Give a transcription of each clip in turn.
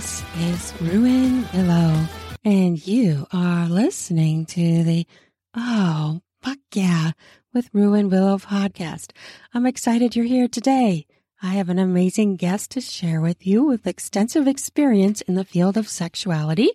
This is Ruin Willow, and you are listening to the Oh, fuck yeah, with Ruin Willow podcast. I'm excited you're here today. I have an amazing guest to share with you with extensive experience in the field of sexuality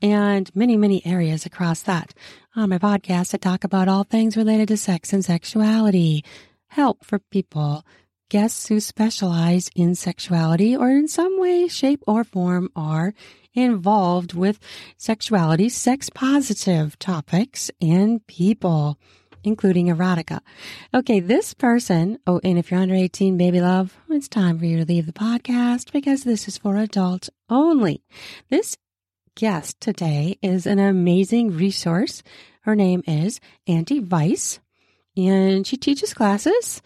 and many, many areas across that. On my podcast, I talk about all things related to sex and sexuality, help for people, guests who specialize in sexuality or in some way, shape, or form are involved with sexuality, sex positive topics, and people, including erotica. Okay, this person, oh, and if you're under 18, baby love, it's time for you to leave the podcast because this is for adults only. This guest today is an amazing resource. Her name is Auntie Vice, and she teaches classes.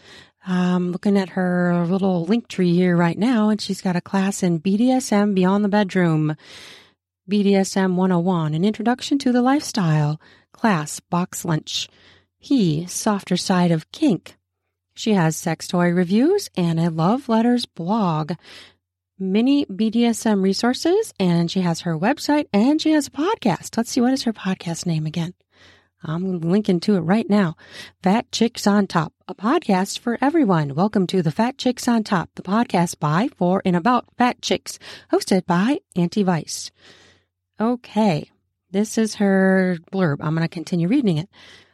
I'm looking at her little link tree here right now, and she's got a class in BDSM Beyond the Bedroom. BDSM 101, an introduction to the lifestyle. Class, box lunch. He, softer side of kink. She has sex toy reviews and a love letters blog mini BDSM resources, and she has her website and she has a podcast. Let's see, what is her podcast name again? I'm linking to it right now. Fat Chicks on Top, a podcast for everyone. Welcome to the Fat Chicks on Top, the podcast by, for, and about fat chicks, hosted by Auntie Vice. Okay, this is her blurb. I'm going to continue reading it.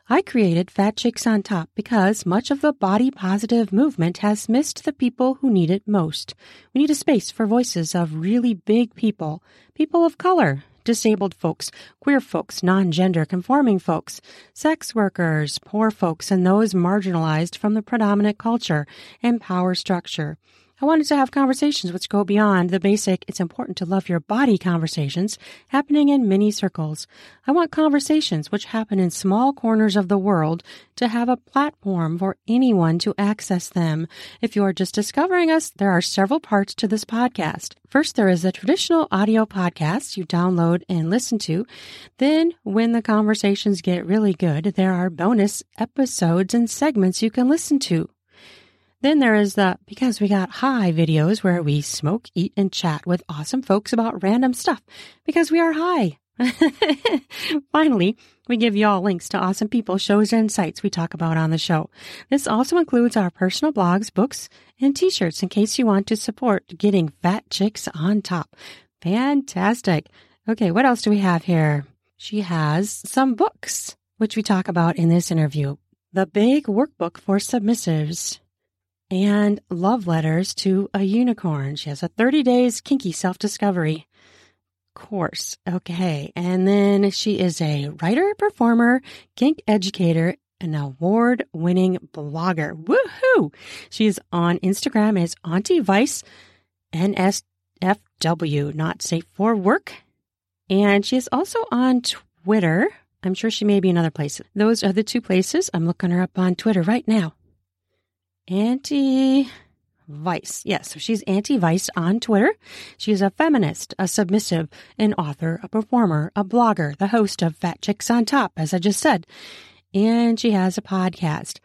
I created Fat Chicks on Top because much of the body positive movement has missed the people who need it most. We need a space for voices of really big people, people of color, disabled folks, queer folks, non-gender conforming folks, sex workers, poor folks, and those marginalized from the predominant culture and power structure. I wanted to have conversations which go beyond the basic, it's important to love your body conversations happening in many circles. I want conversations which happen in small corners of the world to have a platform for anyone to access them. If you are just discovering us, there are several parts to this podcast. First, there is the traditional audio podcast you download and listen to. Then, when the conversations get really good, there are bonus episodes and segments you can listen to. Then there is the Because We Got High videos where we smoke, eat, and chat with awesome folks about random stuff because we are high. Finally, we give you all links to awesome people, shows, and sites we talk about on the show. This also includes our personal blogs, books, and t-shirts in case you want to support getting fat chicks on top. Fantastic. Okay, what else do we have here? She has some books, which we talk about in this interview. The Big Workbook for Submissives and love letters to a unicorn. She has a 30 days kinky self discovery course. Okay. And then she is a writer, performer, kink educator, an award winning blogger. Woohoo! She's on Instagram as Auntie Vice NSFW, not safe for work. And she is also on Twitter. I'm sure she may be in other places. Those are the two places. I'm looking her up on Twitter right now. Auntie Vice. Yes, so she's Auntie Vice on Twitter. She's a feminist, a submissive, an author, a performer, a blogger, the host of Fat Chicks on Top, as I just said. And she has a podcast.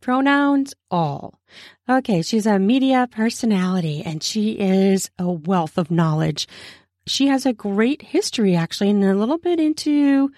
Pronouns all. Okay, she's a media personality and she is a wealth of knowledge. She has a great history actually and a little bit into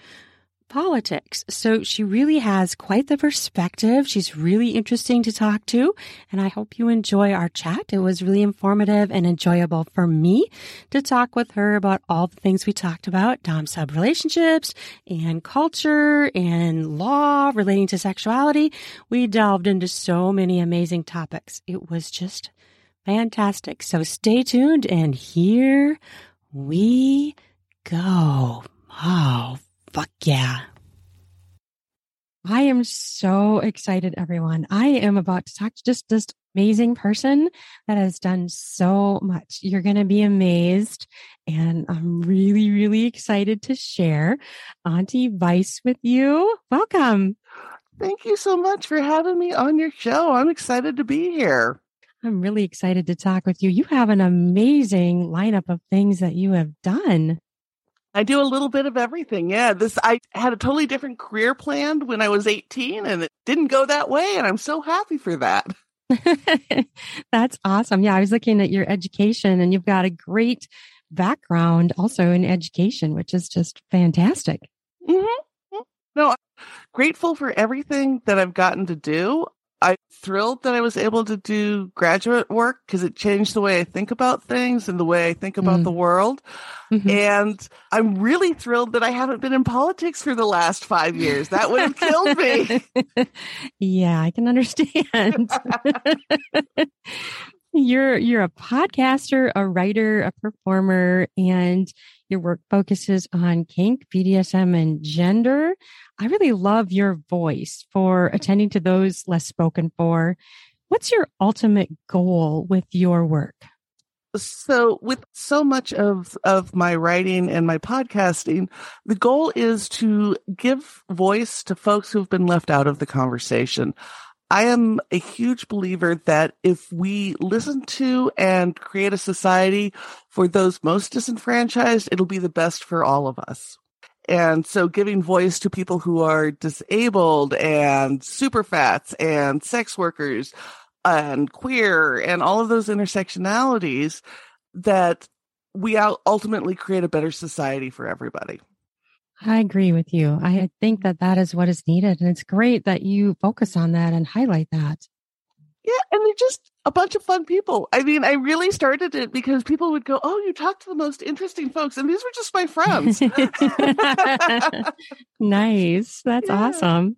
politics. So she really has quite the perspective. She's really interesting to talk to. And I hope you enjoy our chat. It was really informative and enjoyable for me to talk with her about all the things we talked about, Dom sub relationships and culture and law relating to sexuality. We delved into so many amazing topics. It was just fantastic. So stay tuned and here we go. Oh, Fuck yeah. I am so excited, everyone. I am about to talk to just this amazing person that has done so much. You're going to be amazed. And I'm really, really excited to share Auntie Vice with you. Welcome. Thank you so much for having me on your show. I'm excited to be here. I'm really excited to talk with you. You have an amazing lineup of things that you have done. I do a little bit of everything. Yeah, this I had a totally different career planned when I was 18 and it didn't go that way and I'm so happy for that. That's awesome. Yeah, I was looking at your education and you've got a great background also in education, which is just fantastic. Mm-hmm. No, I'm grateful for everything that I've gotten to do. I'm thrilled that I was able to do graduate work because it changed the way I think about things and the way I think about mm. the world. Mm-hmm. And I'm really thrilled that I haven't been in politics for the last five years. That would have killed me. yeah, I can understand. you're you're a podcaster, a writer, a performer, and your work focuses on kink, BDSM, and gender. I really love your voice for attending to those less spoken for. What's your ultimate goal with your work? So with so much of of my writing and my podcasting, the goal is to give voice to folks who've been left out of the conversation. I am a huge believer that if we listen to and create a society for those most disenfranchised, it'll be the best for all of us. And so giving voice to people who are disabled and super fats and sex workers and queer and all of those intersectionalities that we ultimately create a better society for everybody. I agree with you. I think that that is what is needed. And it's great that you focus on that and highlight that. Yeah. And they're just a bunch of fun people. I mean, I really started it because people would go, Oh, you talk to the most interesting folks. And these were just my friends. nice. That's yeah. awesome.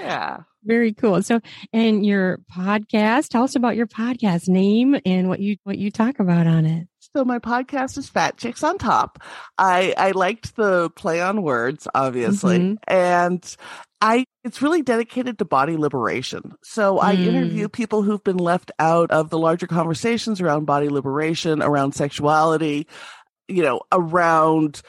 Yeah. Very cool. So, and your podcast, tell us about your podcast name and what you, what you talk about on it. So my podcast is Fat Chicks on Top. I I liked the play on words, obviously, mm-hmm. and I it's really dedicated to body liberation. So I mm. interview people who've been left out of the larger conversations around body liberation, around sexuality, you know, around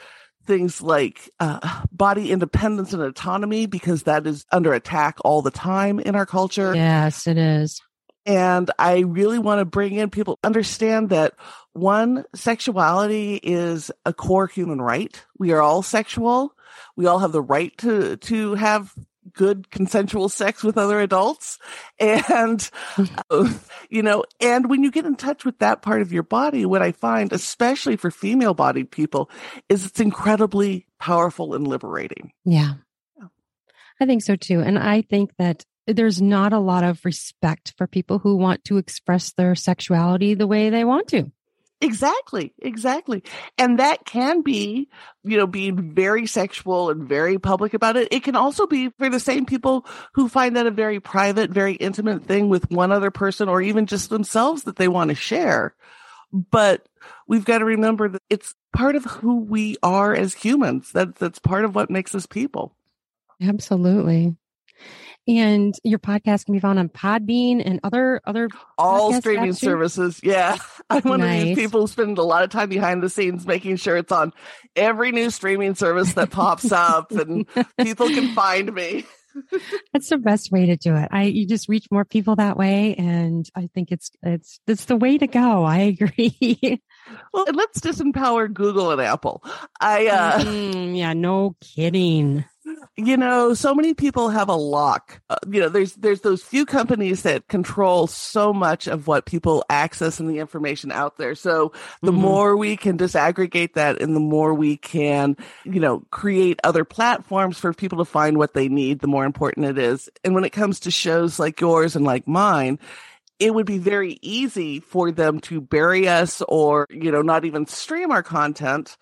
things like uh, body independence and autonomy because that is under attack all the time in our culture. Yes, it is. And I really want to bring in people understand that one, sexuality is a core human right. We are all sexual. We all have the right to, to have good consensual sex with other adults. And, uh, you know, and when you get in touch with that part of your body, what I find, especially for female bodied people, is it's incredibly powerful and liberating. Yeah. I think so too. And I think that there's not a lot of respect for people who want to express their sexuality the way they want to. Exactly, exactly. And that can be, you know, being very sexual and very public about it. It can also be for the same people who find that a very private, very intimate thing with one other person or even just themselves that they want to share. But we've got to remember that it's part of who we are as humans. That that's part of what makes us people. Absolutely. And your podcast can be found on Podbean and other other all streaming services. Yeah, I'm one nice. of these people who spend a lot of time behind the scenes making sure it's on every new streaming service that pops up, and people can find me. That's the best way to do it. I you just reach more people that way, and I think it's it's it's the way to go. I agree. well, let's disempower Google and Apple. I uh, mm, yeah, no kidding you know, so many people have a lock. Uh, you know, there's there's those few companies that control so much of what people access and the information out there. So the mm-hmm. more we can disaggregate that, and the more we can, you know, create other platforms for people to find what they need, the more important it is. And when it comes to shows like yours and like mine, it would be very easy for them to bury us or, you know, not even stream our content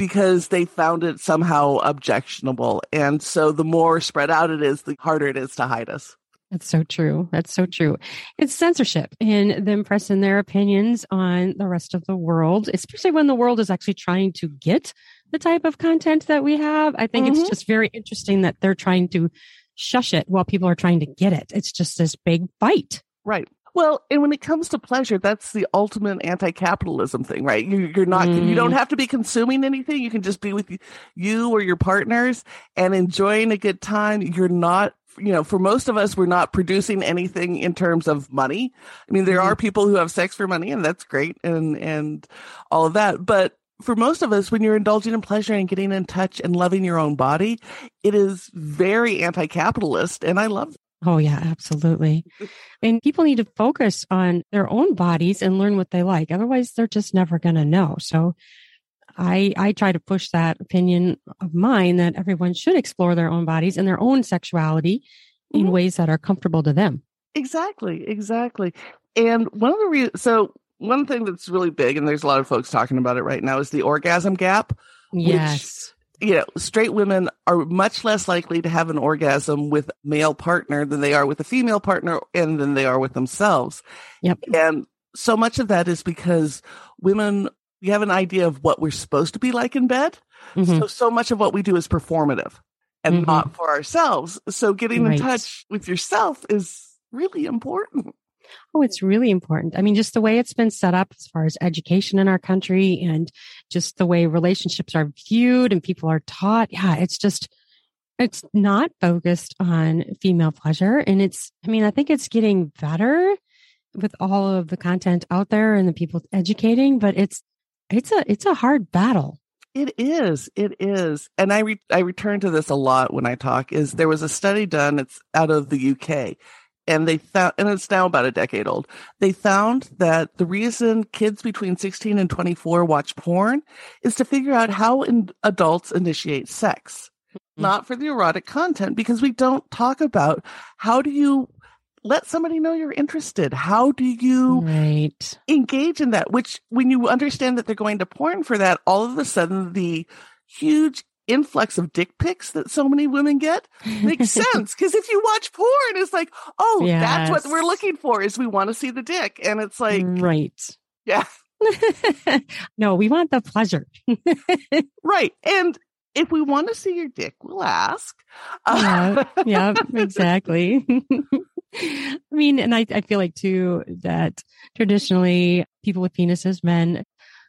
because they found it somehow objectionable. And so the more spread out it is, the harder it is to hide us. That's so true. That's so true. It's censorship and them pressing their opinions on the rest of the world, especially when the world is actually trying to get the type of content that we have. I think mm-hmm. it's just very interesting that they're trying to shush it while people are trying to get it. It's just this big fight. Right. Well, and when it comes to pleasure, that's the ultimate anti-capitalism thing, right? You, are not, mm. you don't mm. have to be consuming anything. You can just be with you or your partners and enjoying a good time. You're not, you know, for most of us, we're not producing anything in terms of money. I mean, there mm. are people who have sex for money and that's great and, and all of that. But for most of us, when you're indulging in pleasure and getting in touch and loving your own body, it is very anti-capitalist. And I love Oh, yeah, absolutely. and people need to focus on their own bodies and learn what they like. Otherwise, they're just never going to know. So I, I try to push that opinion of mine that everyone should explore their own bodies and their own sexuality in Mhm. ways that are comfortable to them. Exactly, exactly. And one of the reasons, so one thing that's really big, and there's a lot of folks talking about it right now, is the orgasm gap. Yes. You know, straight women are much less likely to have an orgasm with a male partner than they are with a female partner and than they are with themselves. Yep. And so much of that is because women, we have an idea of what we're supposed to be like in bed. Mhm. So, so much of what we do is performative and Mhm. not for ourselves. So getting Right. in touch with yourself is really important. Oh, it's really important. I mean, just the way it's been set up as far as education in our country and just the way relationships are viewed and people are taught. Yeah, it's just, it's not focused on female pleasure. And it's, I mean, I think it's getting better with all of the content out there and the people educating, but it's, it's a, it's a hard battle. It is. It is. And I re- I return to this a lot when I talk is there was a study done it's out of the UK and they found and it's now about a decade old. They found that the reason kids between 16 and 24 watch porn is to figure out how in- adults initiate sex. Mhm. Not for the erotic content because we don't talk about how do you let somebody know you're interested? How do you Right. engage in that which when you understand that they're going to porn for that all of a sudden the huge influx of dick pics that so many women get makes sense because if you watch porn it's like oh that's what we're looking for is we want to see the dick and it's like right. yeah no, we want the pleasure. right and if we want to see your dick we'll ask Yeah, yeah, exactly. I mean, and I, I feel like too that traditionally people with penises, men,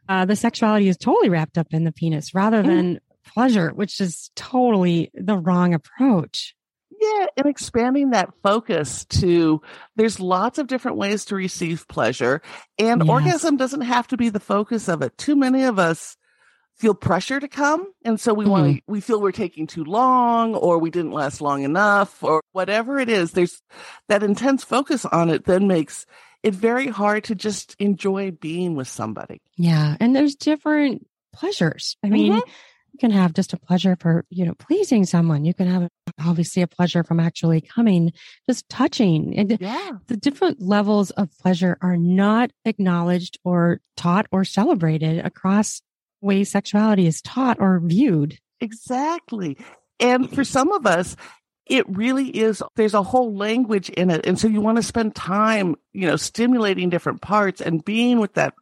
uh, the sexuality is totally wrapped up in the penis rather Mhm. than pleasure, which is totally the wrong approach. Yeah, and expanding that focus to there's lots of different ways to receive pleasure, and Yes. orgasm doesn't have to be the focus of it. Too many of us feel pressure to come, and so we want to we feel we're taking too long, or we didn't last long enough, or whatever it is. There's that intense focus on it then makes it very hard to just enjoy being with somebody. Yeah. And there's different pleasures. I mean, Mhm. You can have just a pleasure for, you know, pleasing someone. You can have obviously a pleasure from actually coming, just touching. And Yeah, the different levels of pleasure are not acknowledged or taught or celebrated across ways sexuality is taught or viewed. Exactly. And for some of us, it really is, there's a whole language in it. And so you want to spend time, you know, stimulating different parts and being with that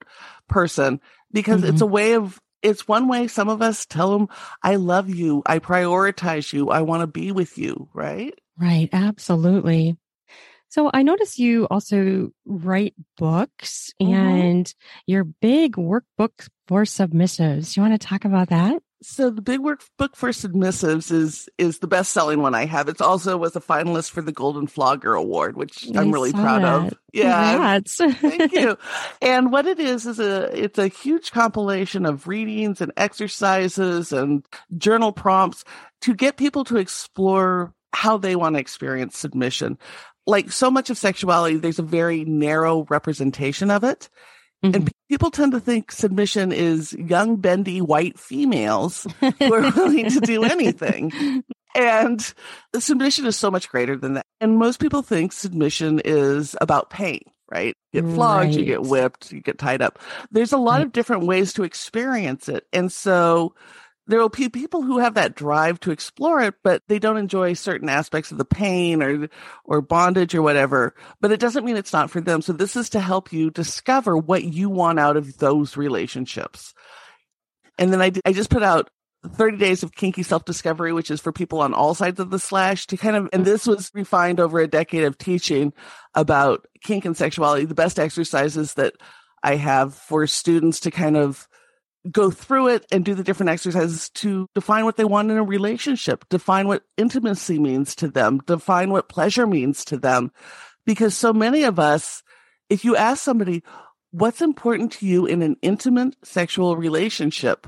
person because it's mm-hmm. a way of, it's one way some of us tell them, I love you. I prioritize you. I want to be with you. Right. Right. Absolutely. So I notice you also write books Mhm. and your big workbook for submissives. You want to talk about that? So the big workbook for submissives is is the best selling one I have. It's also was a finalist for the Golden Flogger Award, which I'm really saw proud of. Yeah, Congrats. Thank you. And what it is is a it's a huge compilation of readings and exercises and journal prompts to get people to explore how they want to experience submission. Like so much of sexuality, there's a very narrow representation of it. Mhm. And people tend to think submission is young, bendy, white females who are willing to do anything. And submission is so much greater than that. And most people think submission is about pain, right? You get flogged, you get whipped, you get tied up. There's a lot Right. of different ways to experience it. And so there will be people who have that drive to explore it, but they don't enjoy certain aspects of the pain or, or bondage or whatever. But it doesn't mean it's not for them. So this is to help you discover what you want out of those relationships. And then I, I just put out 30 days of kinky self discovery, which is for people on all sides of the slash to kind of, and this was refined over a decade of teaching about kink and sexuality, the best exercises that I have for students to kind of go through it and do the different exercises to define what they want in a relationship, define what intimacy means to them, define what pleasure means to them. Because so many of us, if you ask somebody, what's important to you in an intimate sexual relationship,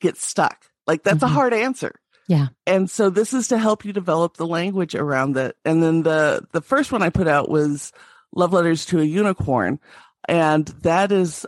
get stuck. Like that's Mhm. a hard answer. Yeah. And so this is to help you develop the language around that. And then the the first one I put out was Love Letters to a Unicorn. And that is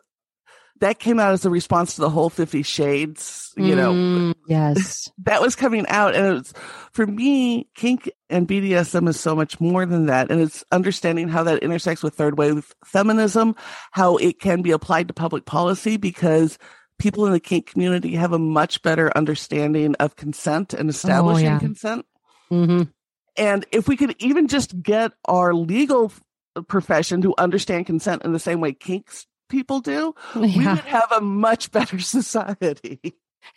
that came out as a response to the whole 50 shades, you know. Mm, yes. That was coming out and it was for me, kink and BDSM is so much more than that and it's understanding how that intersects with third wave feminism, how it can be applied to public policy because people in the kink community have a much better understanding of consent and establishing Oh, yeah. consent. hmm And if we could even just get our legal profession to understand consent in the same way kinks people do, we would have a much better society.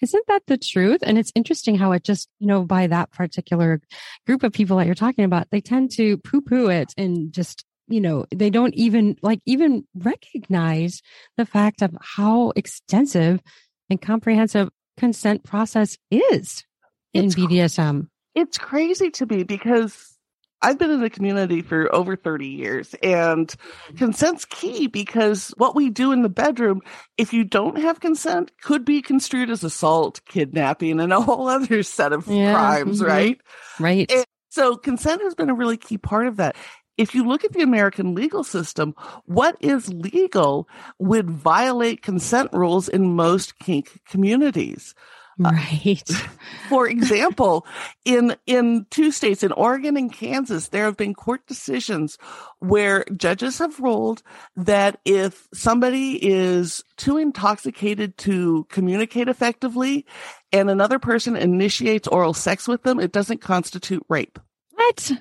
Isn't that the truth? And it's interesting how it just, you know, by that particular group of people that you're talking about, they tend to poo poo it and just, you know, they don't even like even recognize the fact of how extensive and comprehensive consent process is in It's cr- BDSM. It's crazy to me because I've been in the community for over 30 years and consent's key because what we do in the bedroom, if you don't have consent, could be construed as assault, kidnapping, and a whole other set of Yeah, crimes, mhm. right? Right. It- So consent has been a really key part of that. If you look at the American legal system, what is legal would violate consent rules in most kink communities. Uh, right. For example, in in two states, in Oregon and Kansas, there have been court decisions where judges have ruled that if somebody is too intoxicated to communicate effectively and another person initiates oral sex with them, it doesn't constitute rape. What?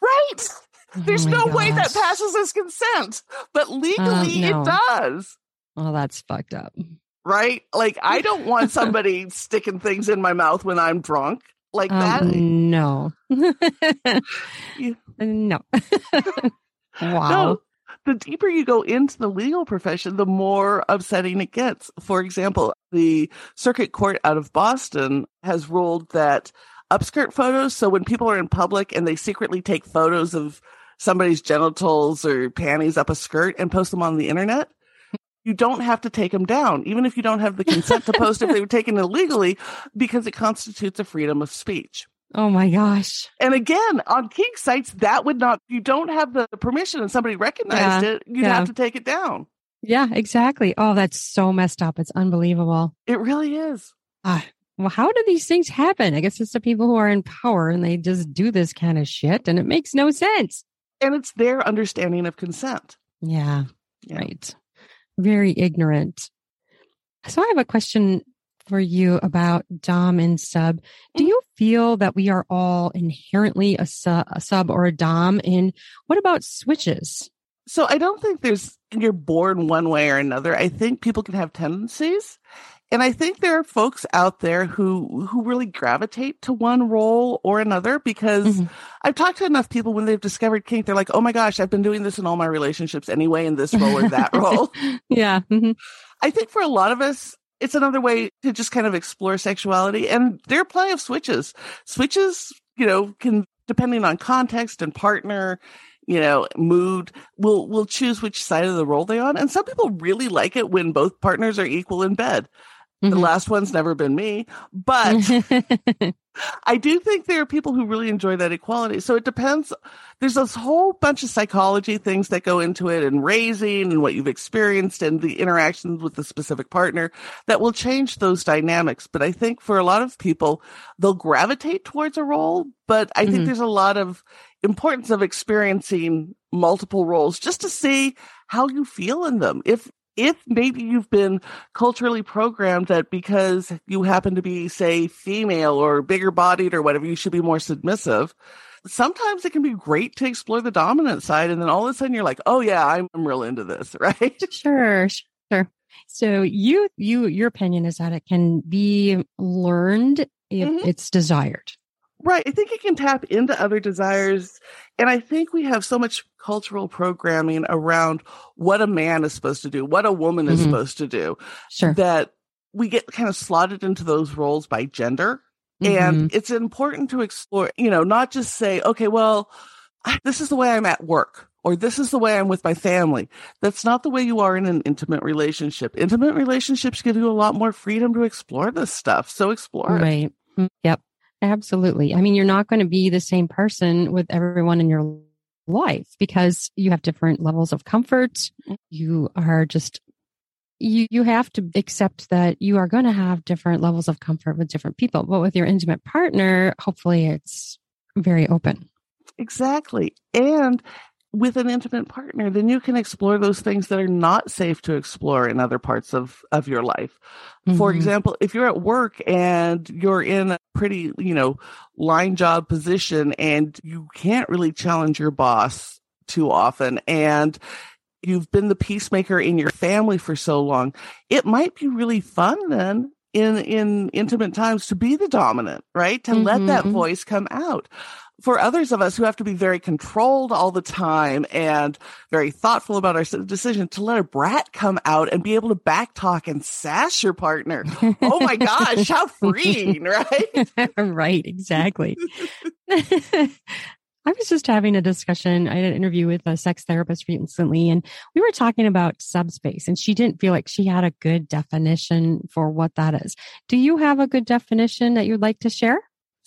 Right. Oh There's Oh my no way that passes as consent, but oh, legally no. it does. Oh, that's fucked up. Right? Like I don't want somebody sticking things in my mouth when I'm drunk. Like that. Um, no. You- no. wow. No. The deeper you go into the legal profession, the more upsetting it gets. For example, the circuit court out of Boston has ruled that upskirt photos, so when people are in public and they secretly take photos of somebody's genitals or panties up a skirt and post them on the internet, you don't have to take them down, even if you don't have the consent to post if they were taken illegally, because it constitutes a freedom of speech. Oh my gosh. And again, on kink sites, that would not, you don't have the permission and somebody recognized it, you'd yeah. have to take it down. Yeah, exactly. Oh, that's so messed up. It's unbelievable. It really is. Ah, well, how do these things happen? I guess it's the people who are in power and they just do this kind of shit and it makes no sense. And it's their understanding of consent. Yeah, Yeah. right. Very ignorant. So I have a question for you about Dom and sub. Do mm-hmm. you feel that we are all inherently a, su- a sub or a Dom? And what about switches? So I don't think there's, you're born one way or another. I think people can have tendencies. And I think there are folks out there who, who really gravitate to one role or another because Mhm. I've talked to enough people when they've discovered kink, they're like, oh my gosh, I've been doing this in all my relationships anyway, in this role or that role. Yeah. mhm. I think for a lot of us, it's another way to just kind of explore sexuality. And there are plenty of switches. Switches, you know, can, depending on context and partner, you know, mood, will will choose which side of the role they on. And some people really like it when both partners are equal in bed. The Mhm. last one's never been me, but I do think there are people who really enjoy that equality. So it depends. There's this whole bunch of psychology things that go into it and raising and what you've experienced and the interactions with the specific partner that will change those dynamics. But I think for a lot of people, they'll gravitate towards a role. But I think Mhm. there's a lot of importance of experiencing multiple roles just to see how you feel in them. If if maybe you've been culturally programmed that because you happen to be, say, female or bigger bodied or whatever, you should be more submissive. Sometimes it can be great to explore the dominant side. And then all of a sudden you're like, oh, yeah, I'm, I'm real into this, right? Sure, sure. So you, you, your opinion is that it can be learned if Mhm. it's desired. Right. I think it can tap into other desires. And I think we have so much cultural programming around what a man is supposed to do, what a woman is Mhm. supposed to do, Sure. that we get kind of slotted into those roles by gender. Mhm. And it's important to explore, you know, not just say, okay, well, this is the way I'm at work or this is the way I'm with my family. That's not the way you are in an intimate relationship. Intimate relationships give you a lot more freedom to explore this stuff. So explore it. Right. Mm, Yep. Absolutely. I mean, you're not going to be the same person with everyone in your life because you have different levels of comfort. Mm. You are just you you have to accept that you are going to have different levels of comfort with different people but with your intimate partner hopefully it's very open exactly and with an intimate partner then you can explore those things that are not safe to explore in other parts of of your life mm-hmm. for example if you're at work and you're in a pretty you know line job position and you can't really challenge your boss too often and you've been the peacemaker in your family for so long, it might be really fun then in in intimate times to be the dominant, right? To mm-hmm. let that mm-hmm. voice come out. For others of us who have to be very controlled all the time and very thoughtful about our decision, to let a brat come out and be able to backtalk and sass your partner. oh my gosh, how freeing, right? right, exactly. I was just having a discussion. I had an interview with a sex therapist recently, and we were talking about subspace, and she didn't feel like she had a good definition for what that is. Do you have a good definition that you'd like to share?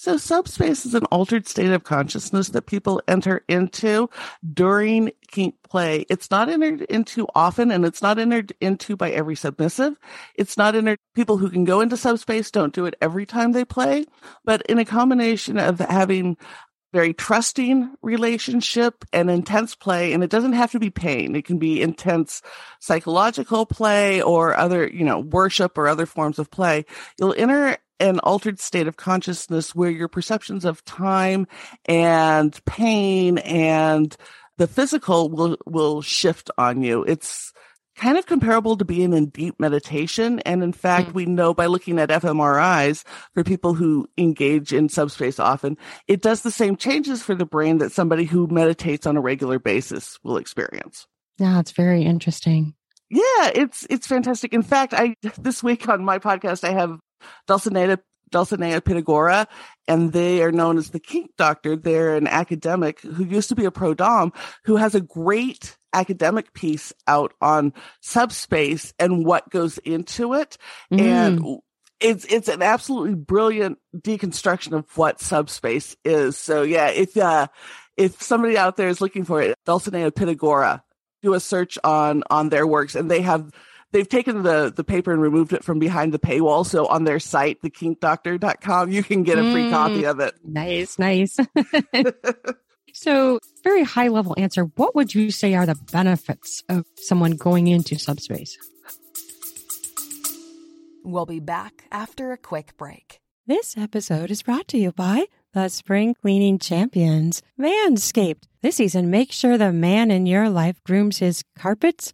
So, subspace is an altered state of consciousness that people enter into during kink play. It's not entered into often and it's not entered into by every submissive. It's not entered, people who can go into subspace don't do it every time they play, but in a combination of having very trusting relationship and intense play. And it doesn't have to be pain. It can be intense psychological play or other, you know, worship or other forms of play. You'll enter an altered state of consciousness where your perceptions of time and pain and the physical will, will shift on you. It's, kind of comparable to being in deep meditation. And in fact, mm. we know by looking at fMRIs for people who engage in subspace often, it does the same changes for the brain that somebody who meditates on a regular basis will experience. Yeah, it's very interesting. Yeah, it's it's fantastic. In fact, I this week on my podcast I have Dulcinea Dulcinea Pitagora, and they are known as the kink doctor. They're an academic who used to be a pro dom who has a great academic piece out on subspace and what goes into it. Mm. And it's it's an absolutely brilliant deconstruction of what subspace is. So yeah, if uh if somebody out there is looking for it, Dulcinea Pitagora, do a search on on their works and they have they've taken the the paper and removed it from behind the paywall. So on their site, thekinkdoctor.com, you can get a free mm, copy of it. Nice, nice. So, very high level answer. What would you say are the benefits of someone going into subspace? We'll be back after a quick break. This episode is brought to you by the spring cleaning champions, Manscaped. This season, make sure the man in your life grooms his carpets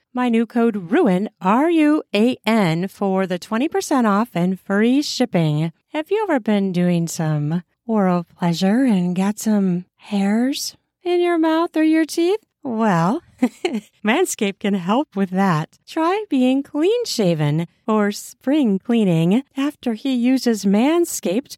my new code RUIN, R U A N, for the 20% off and free shipping. Have you ever been doing some oral pleasure and got some hairs in your mouth or your teeth? Well, Manscaped can help with that. Try being clean shaven or spring cleaning. After he uses Manscaped,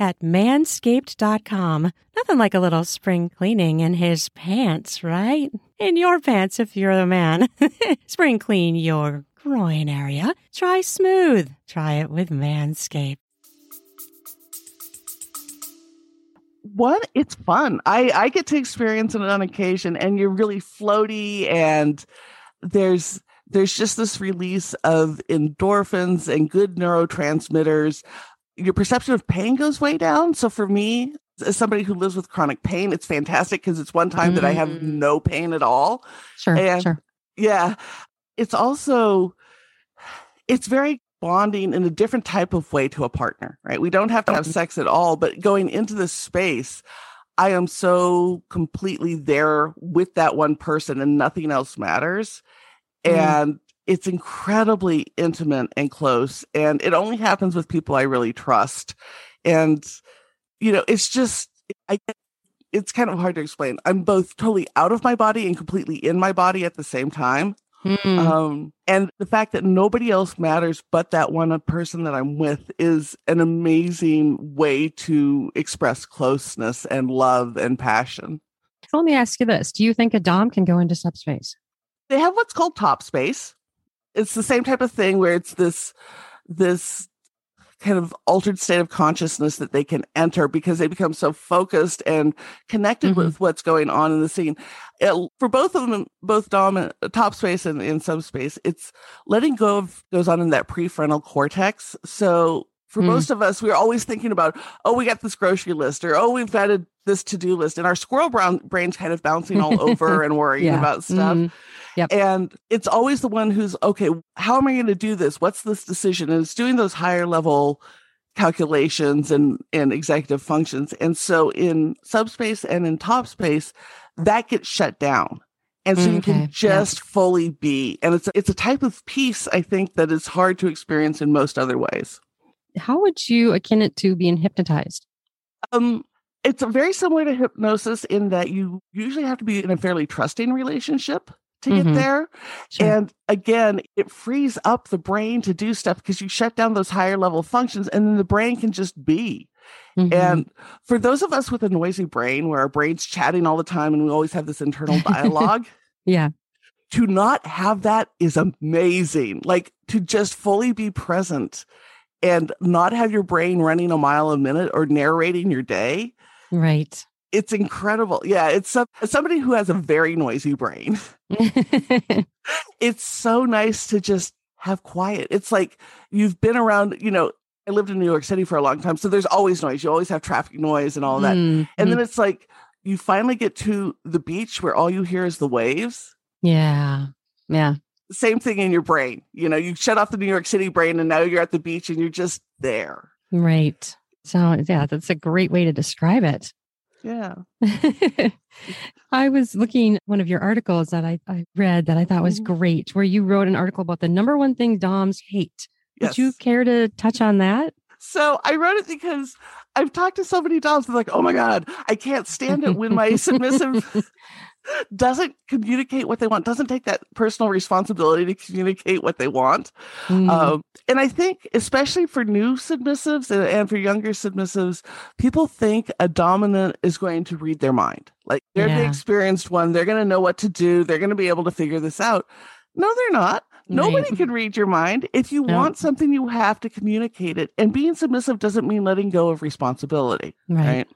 at manscaped.com. Nothing like a little spring cleaning in his pants, right? In your pants if you're the man. spring clean your groin area. Try smooth. Try it with Manscaped. What? It's fun. I, I get to experience it on occasion and you're really floaty and there's there's just this release of endorphins and good neurotransmitters. Your perception of pain goes way down. So for me, as somebody who lives with chronic pain, it's fantastic because it's one time mm. that I have mm. no pain at all. Sure. And sure. Yeah. It's also it's very bonding in a different type of way to a partner, right? We don't have to have sex at all, but going into this space, I am so completely there with that one person and nothing else matters. Mm. And it's incredibly intimate and close. And it only happens with people I really trust. And, you know, it's just, I, it's kind of hard to explain. I'm both totally out of my body and completely in my body at the same time. Mm. Um, and the fact that nobody else matters but that one person that I'm with is an amazing way to express closeness and love and passion. Let me ask you this Do you think a Dom can go into subspace? They have what's called top space. It's the same type of thing where it's this this kind of altered state of consciousness that they can enter because they become so focused and connected mm-hmm. with what's going on in the scene. It, for both of them, both Dom and uh, top space and in subspace, it's letting go of goes on in that prefrontal cortex. So for mm. most of us, we're always thinking about, oh, we got this grocery list or, oh, we've got a, this to do list. And our squirrel brown brain's kind of bouncing all over and worrying yeah. about stuff. Mm. Yep. And it's always the one who's, okay, how am I going to do this? What's this decision? And it's doing those higher level calculations and, and executive functions. And so in subspace and in top space, that gets shut down. And so okay. you can just fully be. And it's, it's a type of peace, I think, that is hard to experience in most other ways. How would you akin it to being hypnotized? Um, it's very similar to hypnosis in that you usually have to be in a fairly trusting relationship to mm-hmm. get there. Sure. And again, it frees up the brain to do stuff because you shut down those higher level functions and then the brain can just be. Mm-hmm. And for those of us with a noisy brain where our brain's chatting all the time and we always have this internal dialogue. yeah. To not have that is amazing. Like to just fully be present and not have your brain running a mile a minute or narrating your day. Right it's incredible. Yeah, it's some, somebody who has a very noisy brain. it's so nice to just have quiet. It's like you've been around, you know, I lived in New York City for a long time, so there's always noise. You always have traffic noise and all that. Mm-hmm. And then it's like you finally get to the beach where all you hear is the waves. Yeah. Yeah. Same thing in your brain. You know, you shut off the New York City brain and now you're at the beach and you're just there. Right. So, yeah, that's a great way to describe it. Yeah. I was looking one of your articles that I, I read that I thought was mm-hmm. great, where you wrote an article about the number one thing Doms hate. Yes. Would you care to touch on that? So I wrote it because I've talked to so many Doms. They're like, oh my God, I can't stand it when my submissive doesn't communicate what they want, doesn't take that personal responsibility to communicate what they want. Mm. Um, and I think, especially for new submissives and, and, for younger submissives, people think a dominant is going to read their mind. Like they're yeah. the experienced one, they're going to know what to do, they're going to be able to figure this out. No, they're not. Nobody can read your mind. If you no. want something, you have to communicate it. And being submissive doesn't mean letting go of responsibility. right? right?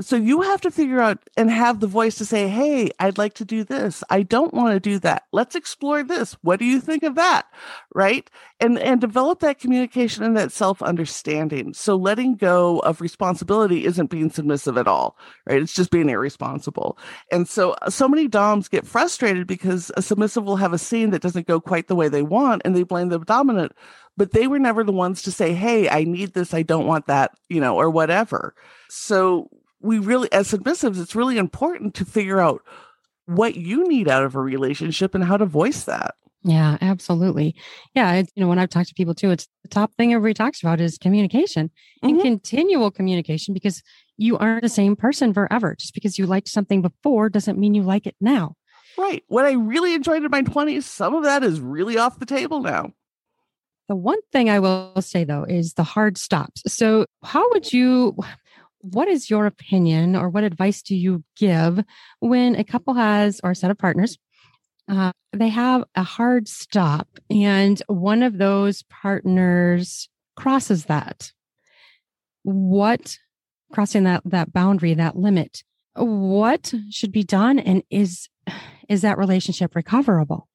So you have to figure out and have the voice to say, Hey, I'd like to do this. I don't want to do that. Let's explore this. What do you think of that? Right. And, and develop that communication and that self understanding. So letting go of responsibility isn't being submissive at all. Right. It's just being irresponsible. And so, uh, so many Doms get frustrated because a submissive will have a scene that doesn't go quite the way they want and they blame the dominant, but they were never the ones to say, Hey, I need this. I don't want that, you know, or whatever. So we really, as submissives, it's really important to figure out what you need out of a relationship and how to voice that. Yeah, absolutely. Yeah, it's, you know, when I've talked to people too, it's the top thing everybody talks about is communication mm-hmm. and continual communication because you aren't the same person forever. Just because you liked something before doesn't mean you like it now. Right. What I really enjoyed in my 20s, some of that is really off the table now. The one thing I will say though is the hard stops. So, how would you what is your opinion or what advice do you give when a couple has or a set of partners uh, they have a hard stop and one of those partners crosses that? What crossing that that boundary that limit what should be done and is is that relationship recoverable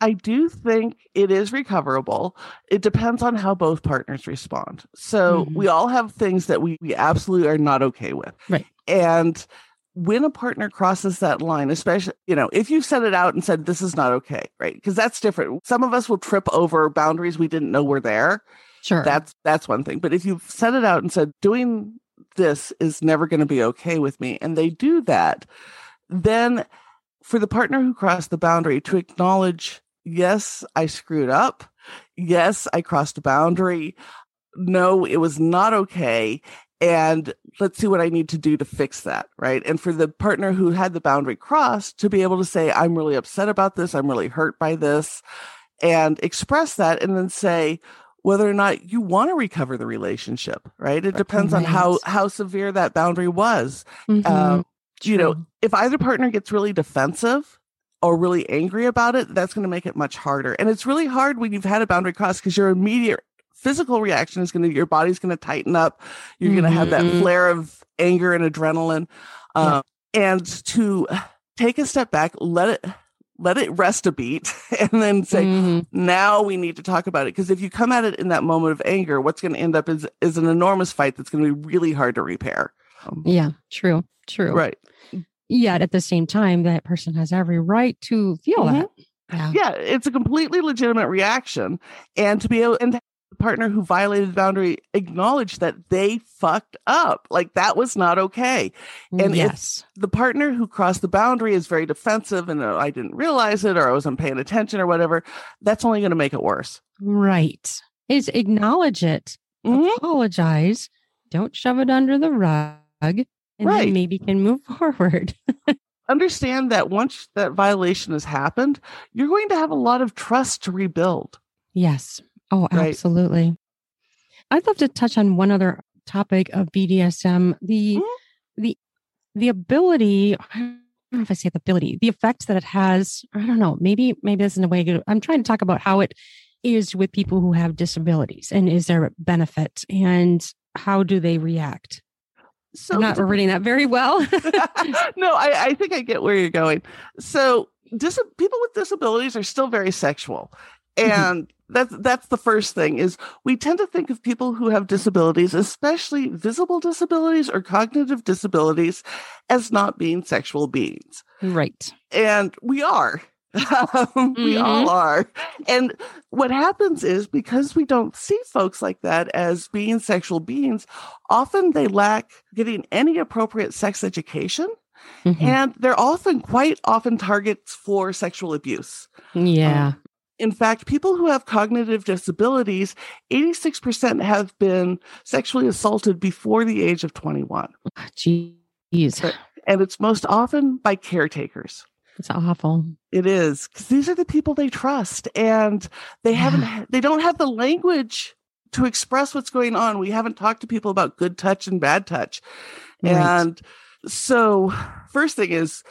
I do think it is recoverable. It depends on how both partners respond. So Mhm. we all have things that we, we absolutely are not okay with. Right. And when a partner crosses that line, especially, you know, if you set it out and said, this is not okay, right? Because that's different. Some of us will trip over boundaries we didn't know were there. Sure. That's that's one thing. But if you've set it out and said, doing this is never going to be okay with me, and they do that, then for the partner who crossed the boundary to acknowledge, yes, I screwed up. Yes, I crossed a boundary. No, it was not okay. And let's see what I need to do to fix that. Right. And for the partner who had the boundary crossed to be able to say, I'm really upset about this. I'm really hurt by this and express that and then say, whether or not you want to recover the relationship, right? It depends on how how severe that boundary was Mhm. um, you know, if either partner gets really defensive or really angry about it, that's going to make it much harder. And it's really hard when you've had a boundary cross because your immediate physical reaction is going to, your body's going to tighten up. You're going to have that Mhm. flare of anger and adrenaline. Um, And to take a step back, let it, let it rest a beat and then say, Mhm. now we need to talk about it. Because if you come at it in that moment of anger, what's going to end up is, is an enormous fight that's going to be really hard to repair. Yeah, true, true. right. Yet at the same time, that person has every right to feel Mhm. that. Yeah. yeah, it's a completely legitimate reaction. And to be able and the partner who violated the boundary acknowledge that they fucked up. Like that was not okay. And if- yes. The partner who crossed the boundary is very defensive and oh, I didn't realize it or I wasn't paying attention or whatever. That's only going to make it worse. right. Is acknowledge it, Mhm. apologize, don't shove it under the rug, and Right. maybe can move forward. Understand that once that violation has happened, you're going to have a lot of trust to rebuild. Yes. Oh, Right. absolutely. I'd love to touch on one other topic of BDSM the Mhm. the the ability. I don't know if I say the ability, the effects that it has. I don't know. Maybe maybe that's in a way. I'm trying to talk about how it is with people who have disabilities, and is there a benefit, and how do they react? So I'm not reading that very well. no, I, I think I get where you're going. So, dis- people with disabilities are still very sexual, Mhm. and that's that's the first thing. Is we tend to think of people who have disabilities, especially visible disabilities or cognitive disabilities, as not being sexual beings, right. and we are. we all are. And what happens is because we don't see folks like that as being sexual beings, often they lack getting any appropriate sex education Mhm. and they're often quite often targets for sexual abuse. Yeah. In fact, people who have cognitive disabilities, 86% have been sexually assaulted before the age of 21. Jeez. And it's most often by caretakers. It's awful. It is because these are the people they trust and they haven't, they don't have the language to express what's going on. We haven't talked to people about good touch and bad touch. Right. And so, first thing is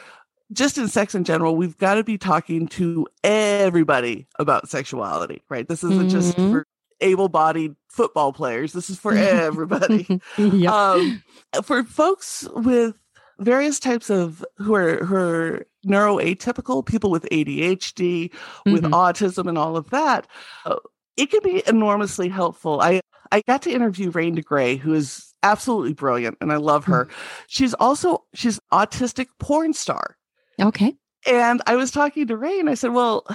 just in sex in general, we've got to be talking to everybody about sexuality, right? This isn't just Mhm. for able bodied football players, this is for everybody. yep. um, for folks with various types of who are, who are neuroatypical, people with ADHD, with Mhm. autism, and all of that, uh, it can be enormously helpful. I I got to interview Rain DeGrey, who is absolutely brilliant, and I love her. She's also she's autistic porn star, okay. and I was talking to Rain. I said, "Well."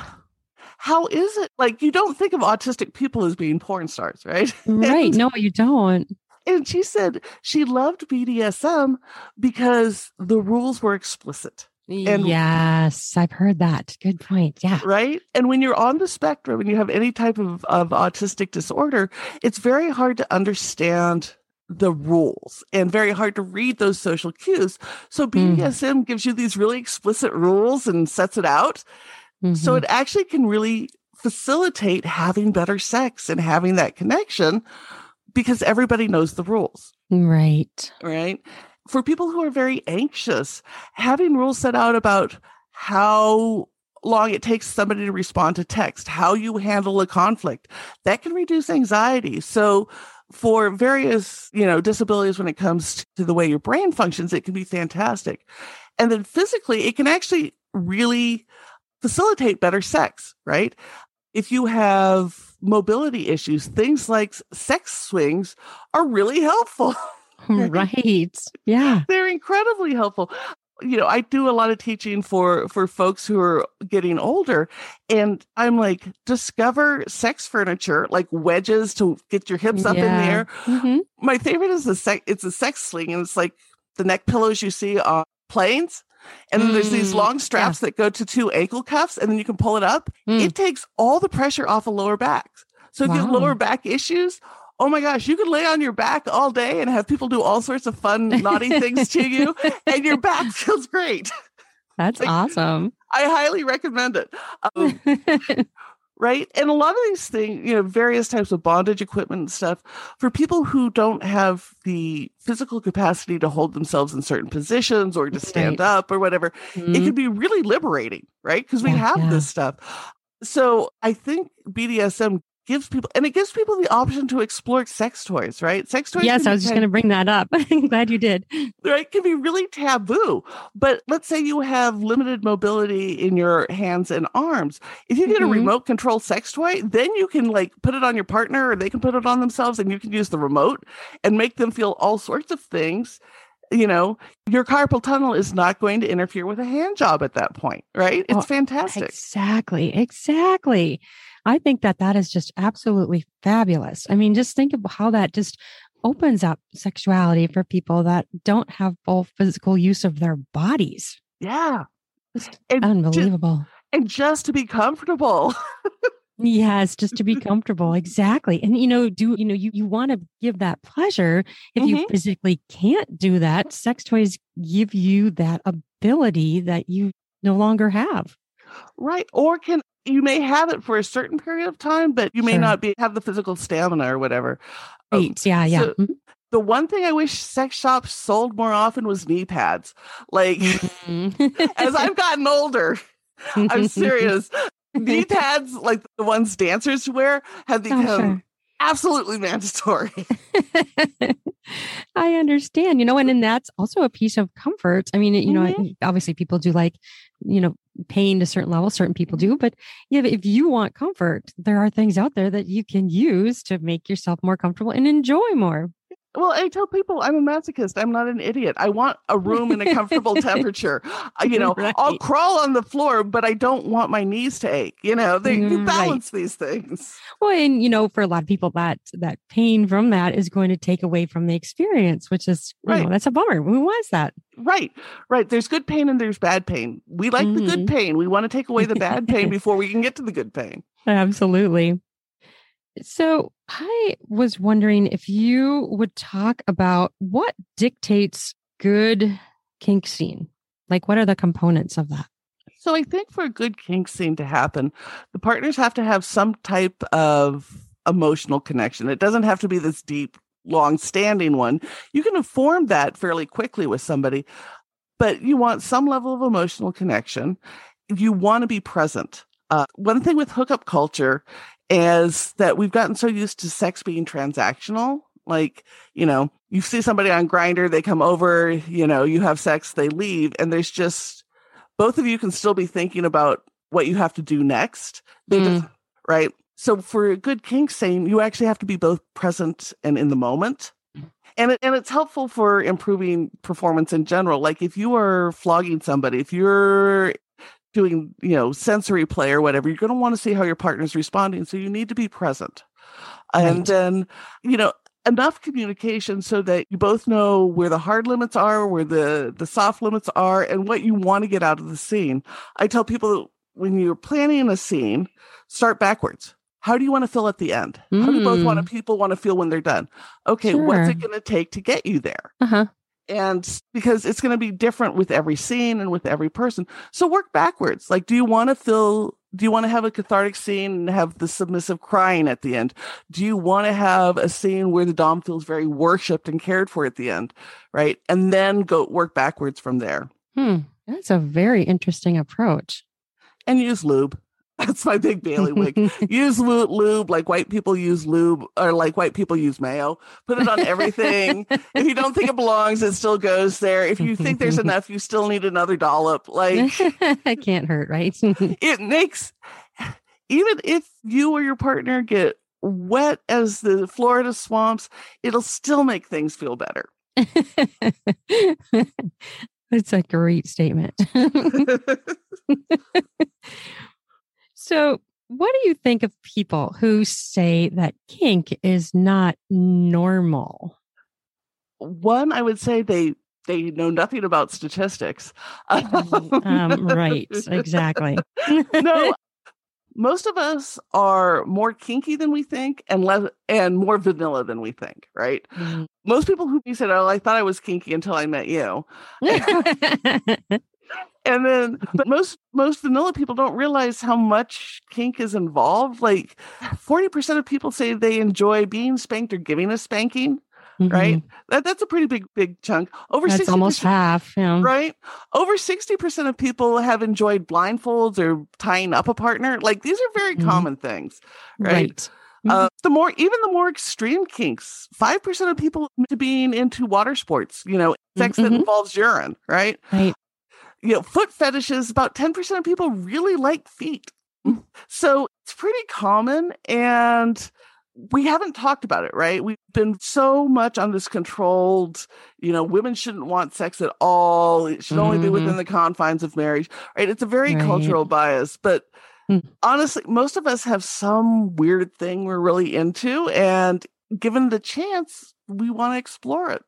How is it like you don't think of autistic people as being porn stars, right? Right. And- No, you don't. and she said she loved BDSM because the rules were explicit, And- yes, I've heard that. Good point. Yeah. right? And when you're on the spectrum and you have any type of, of autistic disorder, it's very hard to understand the rules and very hard to read those social cues. So Mm. BDSM gives you these really explicit rules and sets it out. So Mhm. it actually can really facilitate having better sex and having that connection because everybody knows the rules. right. right? For people who are very anxious, having rules set out about how long it takes somebody to respond to text, how you handle a conflict, that can reduce anxiety. So for various, you know, disabilities when it comes to the way your brain functions, it can be fantastic. And then physically, it can actually really facilitate better sex, right? If you have mobility issues, things like sex swings are really helpful. right. Yeah. They're incredibly helpful. You know, I do a lot of teaching for for folks who are getting older and I'm like discover sex furniture like wedges to get your hips up in Yeah. the air. hmm My favorite is the sex it's a sex sling and it's like the neck pillows you see on planes. And then there's these Mm, long straps that go to two ankle cuffs and then you can pull it up. Mm. It takes all the pressure off of lower backs. So if you have lower back issues, oh my gosh, you can lay on your back all day and have people do all sorts of fun, naughty things to you, and your back feels great. That's Like- awesome. I highly recommend it. Um, right? And a lot of these things, you know, various types of bondage equipment and stuff, for people who don't have the physical capacity to hold themselves in certain positions or to stand Right. up or whatever, it Mhm. can be really liberating, right? Because we Yeah, have yeah. this stuff. So I think BDSM gives people, and it gives people the option to explore sex toys, right? Sex toys. Yes, I was just going to bring that up. I'm glad you did. right can be really taboo but let's say you have limited mobility in your hands and arms if you get Mhm. a remote control sex toy then you can like put it on your partner or they can put it on themselves and you can use the remote and make them feel all sorts of things you know your carpal tunnel is not going to interfere with a hand job at that point right it's Oh, fantastic Exactly. Exactly. I think that that is just absolutely fabulous. I mean, just think of how that just opens up sexuality for people that don't have full physical use of their bodies. yeah Just and, ju- Unbelievable. and just to be comfortable Yes, just to be comfortable. Exactly. And you know, do you know you, you want to give that pleasure if you Mhm. physically can't do that, sex toys give you that ability that you no longer have. Right. Or can you may have it for a certain period of time, but you may Sure. not be have the physical stamina or whatever. Um, Yeah, yeah. so- the one thing I wish sex shops sold more often was knee pads. Like Mhm. as I've gotten older, I'm serious. knee pads, like the ones dancers wear, have Oh, become sure. Absolutely mandatory. I understand, you know, and then that's also a piece of comfort. I mean, you know, Mhm. obviously people do like, you know, pain to certain levels, certain people do, but yeah, if you want comfort, there are things out there that you can use to make yourself more comfortable and enjoy more. Well, I tell people I'm a masochist. I'm not an idiot. I want a room in a comfortable temperature. You know, I'll crawl on the floor, but I don't want my knees to ache. You know, they, you Mm, right. balance these things. Well, and you know, for a lot of people, that that pain from that is going to take away from the experience, which is you know, Right. that's a bummer. Who wants that? Right, right. There's good pain and there's bad pain. We like the good Mhm. pain. We want to take away the bad pain before we can get to the good pain. Absolutely. So I was wondering if you would talk about what dictates good kink scene. Like, what are the components of that? So I think for a good kink scene to happen, the partners have to have some type of emotional connection. It doesn't have to be this deep, long standing one. You can form that fairly quickly with somebody, but you want some level of emotional connection. You want to be present. Uh, one thing with hookup culture is that we've gotten so used to sex being transactional. Like, you know, you see somebody on Grindr, they come over, you know, you have sex, they leave, and there's just both of you can still be thinking about what you have to do next. They just, mm. right? So for a good kink scene, you actually have to be both present and in the moment. And it, and it's helpful for improving performance in general. Like if you are flogging somebody, if you're doing, you know, sensory play or whatever, you're going to want to see how your partner's responding. So you need to be present. And then, you know, enough communication so that you both know where the hard limits are, where the the soft limits are, and what you want to get out of the scene. I tell people when you're planning a scene, start backwards. How do you want to feel at the end? How do both want to, people want to feel when they're done? Okay, what's it going to take to get you there? Uh huh. And because it's going to be different with every scene and with every person. So work backwards. Like do you want to feel do you want to have a cathartic scene and have the submissive crying at the end? Do you want to have a scene where the dom feels very worshipped and cared for at the end right? And then go work backwards from there. Hmm. That's a very interesting approach. and use lube That's my big bailiwick. use lube like white people use lube or like white people use mayo. Put it on everything. if you don't think it belongs, it still goes there. If you think there's enough, you still need another dollop. Like it can't hurt, right? it makes even if you or your partner get wet as the Florida swamps, it'll still make things feel better. It's a great statement. So, what do you think of people who say that kink is not normal? One, I would say they they know nothing about statistics. um, right, exactly. no, most of us are more kinky than we think and less and more vanilla than we think, right? Mm. Most people who said, "Oh, I thought I was kinky until I met you." and then but most most vanilla people don't realize how much kink is involved like 40% of people say they enjoy being spanked or giving a spanking mm-hmm. right? That that's a pretty big big chunk. Over that's almost half, yeah. right? Over sixty percent of people have enjoyed blindfolds or tying up a partner. Like these are very mm-hmm. common things, right? right. Uh, mm-hmm. the more, even the more extreme kinks, five percent of people to being into water sports, you know, sex that mm-hmm. involves urine, right? Right. You know, foot fetishes. About ten percent of people really like feet, so it's pretty common. And we haven't talked about it, right? We've been so much on this controlled, you know, women shouldn't want sex at all. It should mm-hmm. only be within mm-hmm. the confines of marriage, right? It's a very right. cultural bias, but mm. honestly, most of us have some weird thing we're really into. And given the chance, we want to explore it.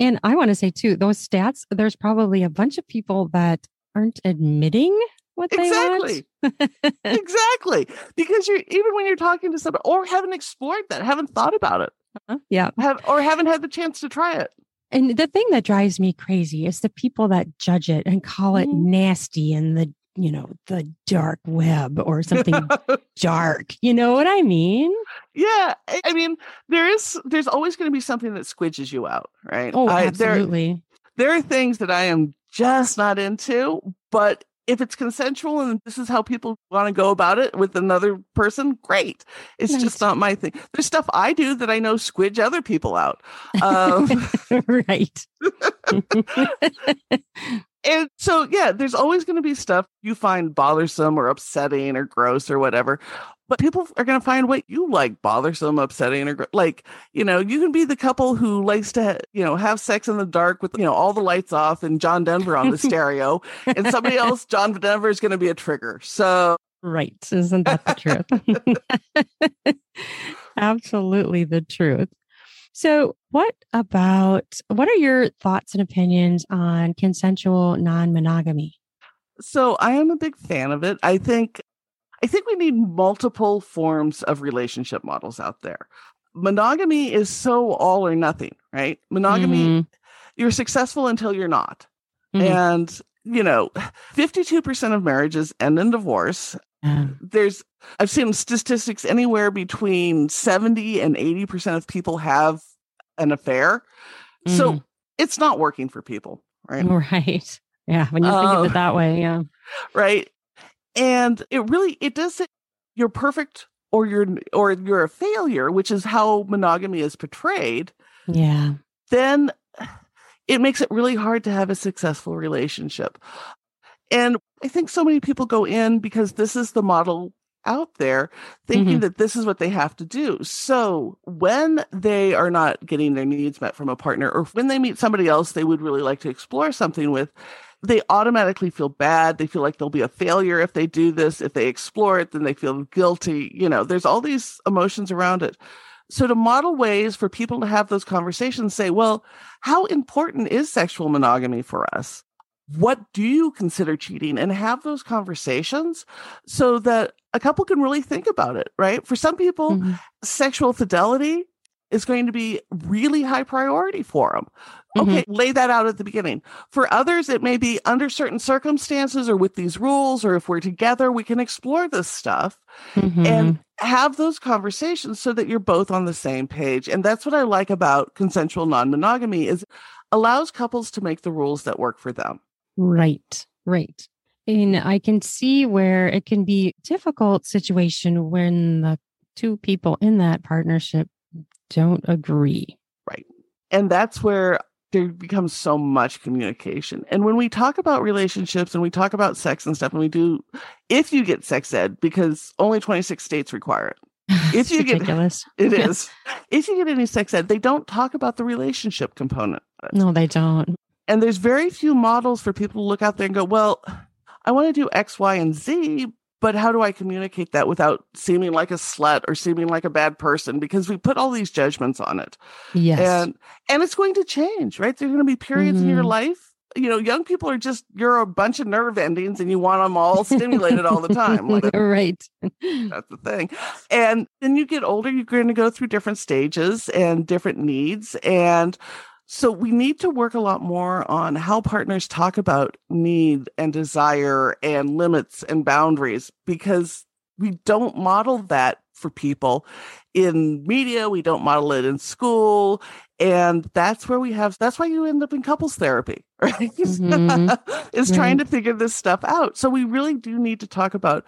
And I want to say too, those stats, there's probably a bunch of people that aren't admitting what exactly. they want. exactly. Because you're even when you're talking to somebody or haven't explored that, haven't thought about it. Uh-huh. Yeah. Have or haven't had the chance to try it. And the thing that drives me crazy is the people that judge it and call it mm. nasty and the you know the dark web or something dark you know what i mean yeah i mean there is there's always going to be something that squidges you out right oh absolutely I, there, there are things that i am just not into but if it's consensual and this is how people want to go about it with another person, great. It's nice. just not my thing. There's stuff I do that I know squidge other people out. Um, right. and so, yeah, there's always going to be stuff you find bothersome or upsetting or gross or whatever but people are going to find what you like bothersome, upsetting, or like, you know, you can be the couple who likes to, you know, have sex in the dark with, you know, all the lights off and John Denver on the stereo, and somebody else, John Denver, is going to be a trigger. So, right. Isn't that the truth? Absolutely the truth. So, what about what are your thoughts and opinions on consensual non monogamy? So, I am a big fan of it. I think I think we need multiple forms of relationship models out there. Monogamy is so all or nothing, right? Monogamy, mm-hmm. you're successful until you're not. Mm-hmm. And, you know, 52% of marriages end in divorce. There's, I've seen statistics anywhere between 70 and 80% of people have an affair. Mm-hmm. So it's not working for people, right? Right. Yeah. When you think of it um, that way. Yeah. Right and it really it does say you're perfect or you're or you're a failure which is how monogamy is portrayed yeah then it makes it really hard to have a successful relationship and i think so many people go in because this is the model out there thinking mm-hmm. that this is what they have to do. So when they are not getting their needs met from a partner, or when they meet somebody else they would really like to explore something with, they automatically feel bad. They feel like they'll be a failure if they do this. If they explore it, then they feel guilty. You know, there's all these emotions around it. So to model ways for people to have those conversations, say, well, how important is sexual monogamy for us? What do you consider cheating? And have those conversations so that a couple can really think about it, right? For some people, mm-hmm. sexual fidelity is going to be really high priority for them. Okay, mm-hmm. lay that out at the beginning. For others, it may be under certain circumstances or with these rules, or if we're together, we can explore this stuff mm-hmm. and have those conversations so that you're both on the same page. And that's what I like about consensual non-monogamy is allows couples to make the rules that work for them. Right. Right. And I can see where it can be difficult situation when the two people in that partnership don't agree. Right. And that's where there becomes so much communication. And when we talk about relationships and we talk about sex and stuff, and we do, if you get sex ed, because only 26 states require it. If you ridiculous. get it is. If you get any sex ed, they don't talk about the relationship component. No, they don't. And there's very few models for people to look out there and go, well, I want to do X, Y, and Z, but how do I communicate that without seeming like a slut or seeming like a bad person? Because we put all these judgments on it. Yes. And and it's going to change, right? There's going to be periods mm-hmm. in your mm-hmm. life. You know, young people are just you're a bunch of nerve endings and you want them all stimulated all the time. Like, right. That's the thing. And then you get older, you're going to go through different stages and different needs. And so we need to work a lot more on how partners talk about need and desire and limits and boundaries because we don't model that for people in media, we don't model it in school, and that's where we have that's why you end up in couples therapy, right? Mm-hmm. is right. trying to figure this stuff out. So we really do need to talk about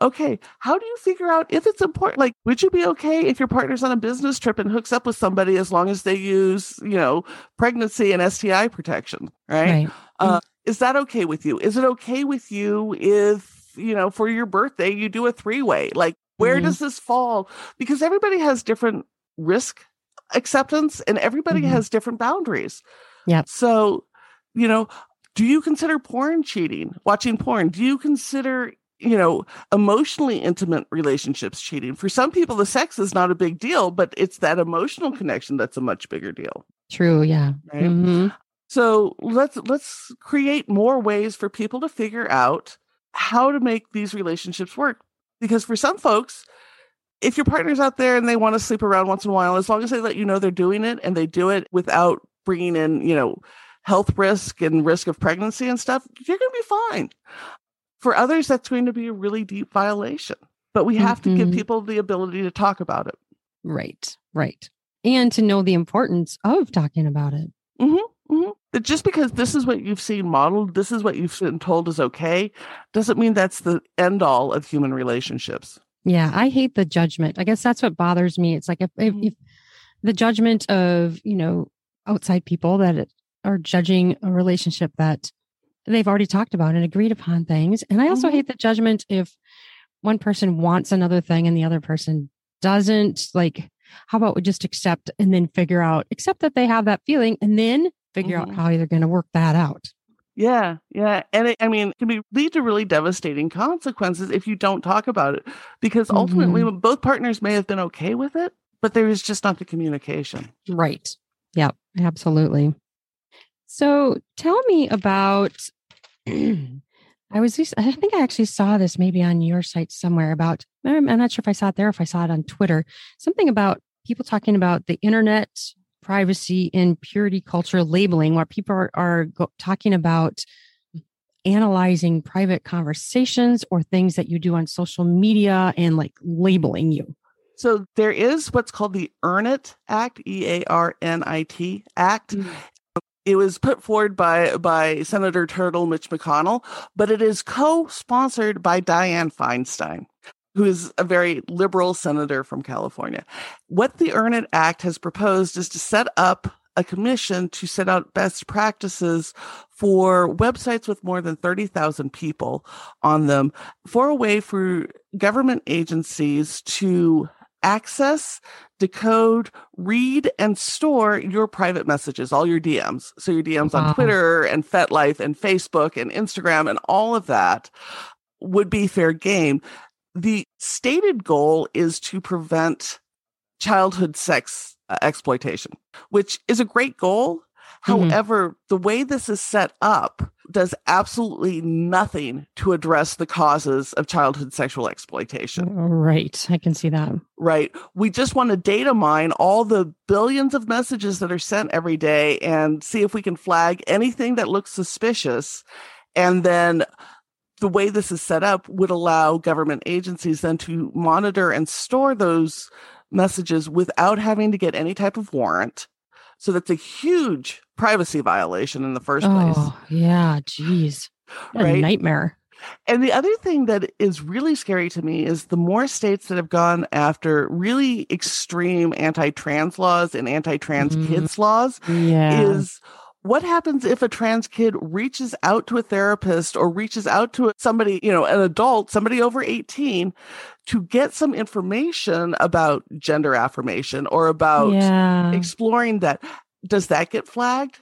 okay, how do you figure out if it's important? Like, would you be okay if your partner's on a business trip and hooks up with somebody as long as they use, you know, pregnancy and STI protection, right? right. Uh, is that okay with you? Is it okay with you if, you know, for your birthday, you do a three way? Like, where mm-hmm. does this fall? Because everybody has different risk acceptance and everybody mm-hmm. has different boundaries. Yeah. So, you know, do you consider porn cheating? Watching porn? Do you consider you know, emotionally intimate relationships cheating. For some people, the sex is not a big deal, but it's that emotional connection that's a much bigger deal. True. Yeah. Right. Mm-hmm. So let's let's create more ways for people to figure out how to make these relationships work. Because for some folks, if your partner's out there and they want to sleep around once in a while, as long as they let you know they're doing it and they do it without bringing in, you know, health risk and risk of pregnancy and stuff, you're going to be fine. For others, that's going to be a really deep violation. But we have mm-hmm. to give mm-hmm. people the ability to talk about it. Right, right. And to know the importance of talking about it. Mm-hmm, mm-hmm. Just because this is what you've seen modeled, this is what you've been told is okay, doesn't mean that's the end all of human relationships. Yeah, I hate the judgment. I guess that's what bothers me. It's like if, if, mm-hmm. if the judgment of, you know, outside people that are judging a relationship that they've already talked about and agreed upon things. And I also mm-hmm. hate the judgment if one person wants another thing and the other person doesn't. Like, how about we just accept and then figure out, accept that they have that feeling and then figure mm-hmm. out how you're going to work that out. Yeah, yeah. And it, I mean, it can be lead to really devastating consequences if you don't talk about it because ultimately mm-hmm. both partners may have been okay with it, but there is just not the communication. Right. Yep, absolutely. So tell me about I was, I think I actually saw this maybe on your site somewhere about, I'm not sure if I saw it there, if I saw it on Twitter, something about people talking about the internet privacy and purity culture labeling, where people are, are go, talking about analyzing private conversations or things that you do on social media and like labeling you. So there is what's called the EARNIT Act, E A R N I T Act. Mm-hmm it was put forward by by Senator Turtle Mitch McConnell, but it is co-sponsored by Dianne Feinstein, who is a very liberal senator from California. What the Earn It Act has proposed is to set up a commission to set out best practices for websites with more than 30,000 people on them for a way for government agencies to access, decode, read, and store your private messages, all your DMs. So your DMs wow. on Twitter and FetLife and Facebook and Instagram and all of that would be fair game. The stated goal is to prevent childhood sex uh, exploitation, which is a great goal. Mm-hmm. However, the way this is set up does absolutely nothing to address the causes of childhood sexual exploitation. Right. I can see that. Right. We just want to data mine all the billions of messages that are sent every day and see if we can flag anything that looks suspicious. And then the way this is set up would allow government agencies then to monitor and store those messages without having to get any type of warrant so that's a huge privacy violation in the first place. Oh, yeah. Geez. right? nightmare. And the other thing that is really scary to me is the more states that have gone after really extreme anti trans laws and anti trans Mhm. kids laws Yeah. is what happens if a trans kid reaches out to a therapist or reaches out to somebody, you know, an adult, somebody over 18 to get some information about gender affirmation or about yeah. exploring that? Does that get flagged?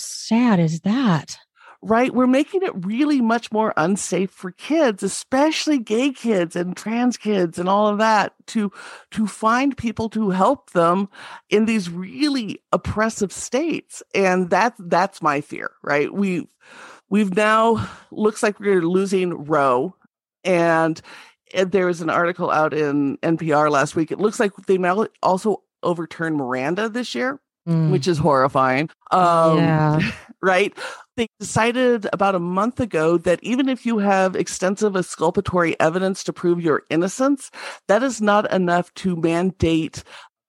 sad is that? Right? We're making it really much more unsafe for kids, especially gay kids and trans kids and all of that to to find people to help them in these really oppressive states. And that that's my fear, right? we've we've now looks like we're losing Roe and there was an article out in NPR last week. It looks like they might also overturned Miranda this year, Mm. which is horrifying. Um, yeah. right? They decided about a month ago that even if you have extensive exculpatory evidence to prove your innocence, that is not enough to mandate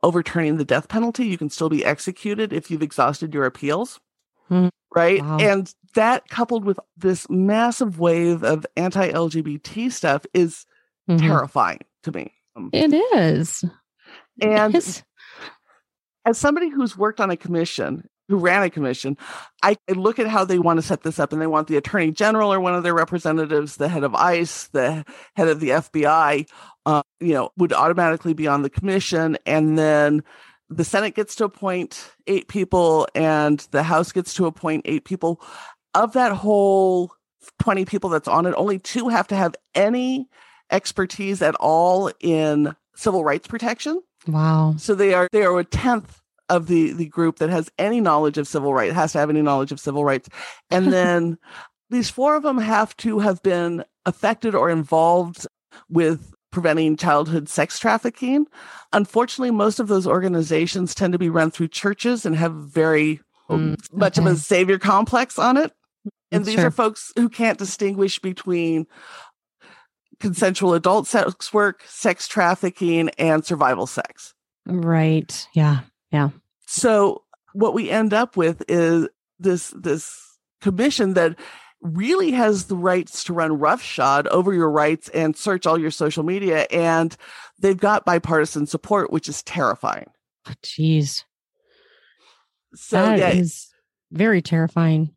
overturning the death penalty. You can still be executed if you've exhausted your appeals. Hmm. Right. Wow. And that coupled with this massive wave of anti LGBT stuff is Mhm. terrifying to me. Um, It is. And as somebody who's worked on a commission, who ran a commission, I, I look at how they want to set this up, and they want the attorney general or one of their representatives, the head of ICE, the head of the FBI, uh, you know, would automatically be on the commission, and then the Senate gets to appoint eight people, and the House gets to appoint eight people. Of that whole twenty people that's on it, only two have to have any expertise at all in civil rights protection. Wow. So they are they are a tenth of the the group that has any knowledge of civil rights has to have any knowledge of civil rights, and then these four of them have to have been affected or involved with preventing childhood sex trafficking. Unfortunately, most of those organizations tend to be run through churches and have very Mm, much of a savior complex on it. And these Sure. are folks who can't distinguish between consensual adult sex work, sex trafficking, and survival sex. Right. Yeah. So what we end up with is this this commission that really has the rights to run roughshod over your rights and search all your social media and they've got bipartisan support which is terrifying. Oh, Jeez. So That yeah, is very terrifying.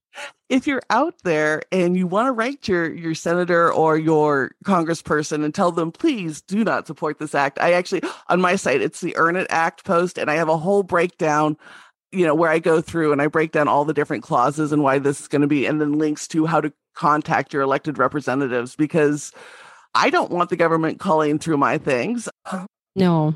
If you're out there and you want to write your your senator or your congressperson and tell them please do not support this act i actually on my site it's the earn it act post and i have a whole breakdown you know where i go through and i break down all the different clauses and why this is going to be and then links to how to contact your elected representatives because i don't want the government calling through my things No.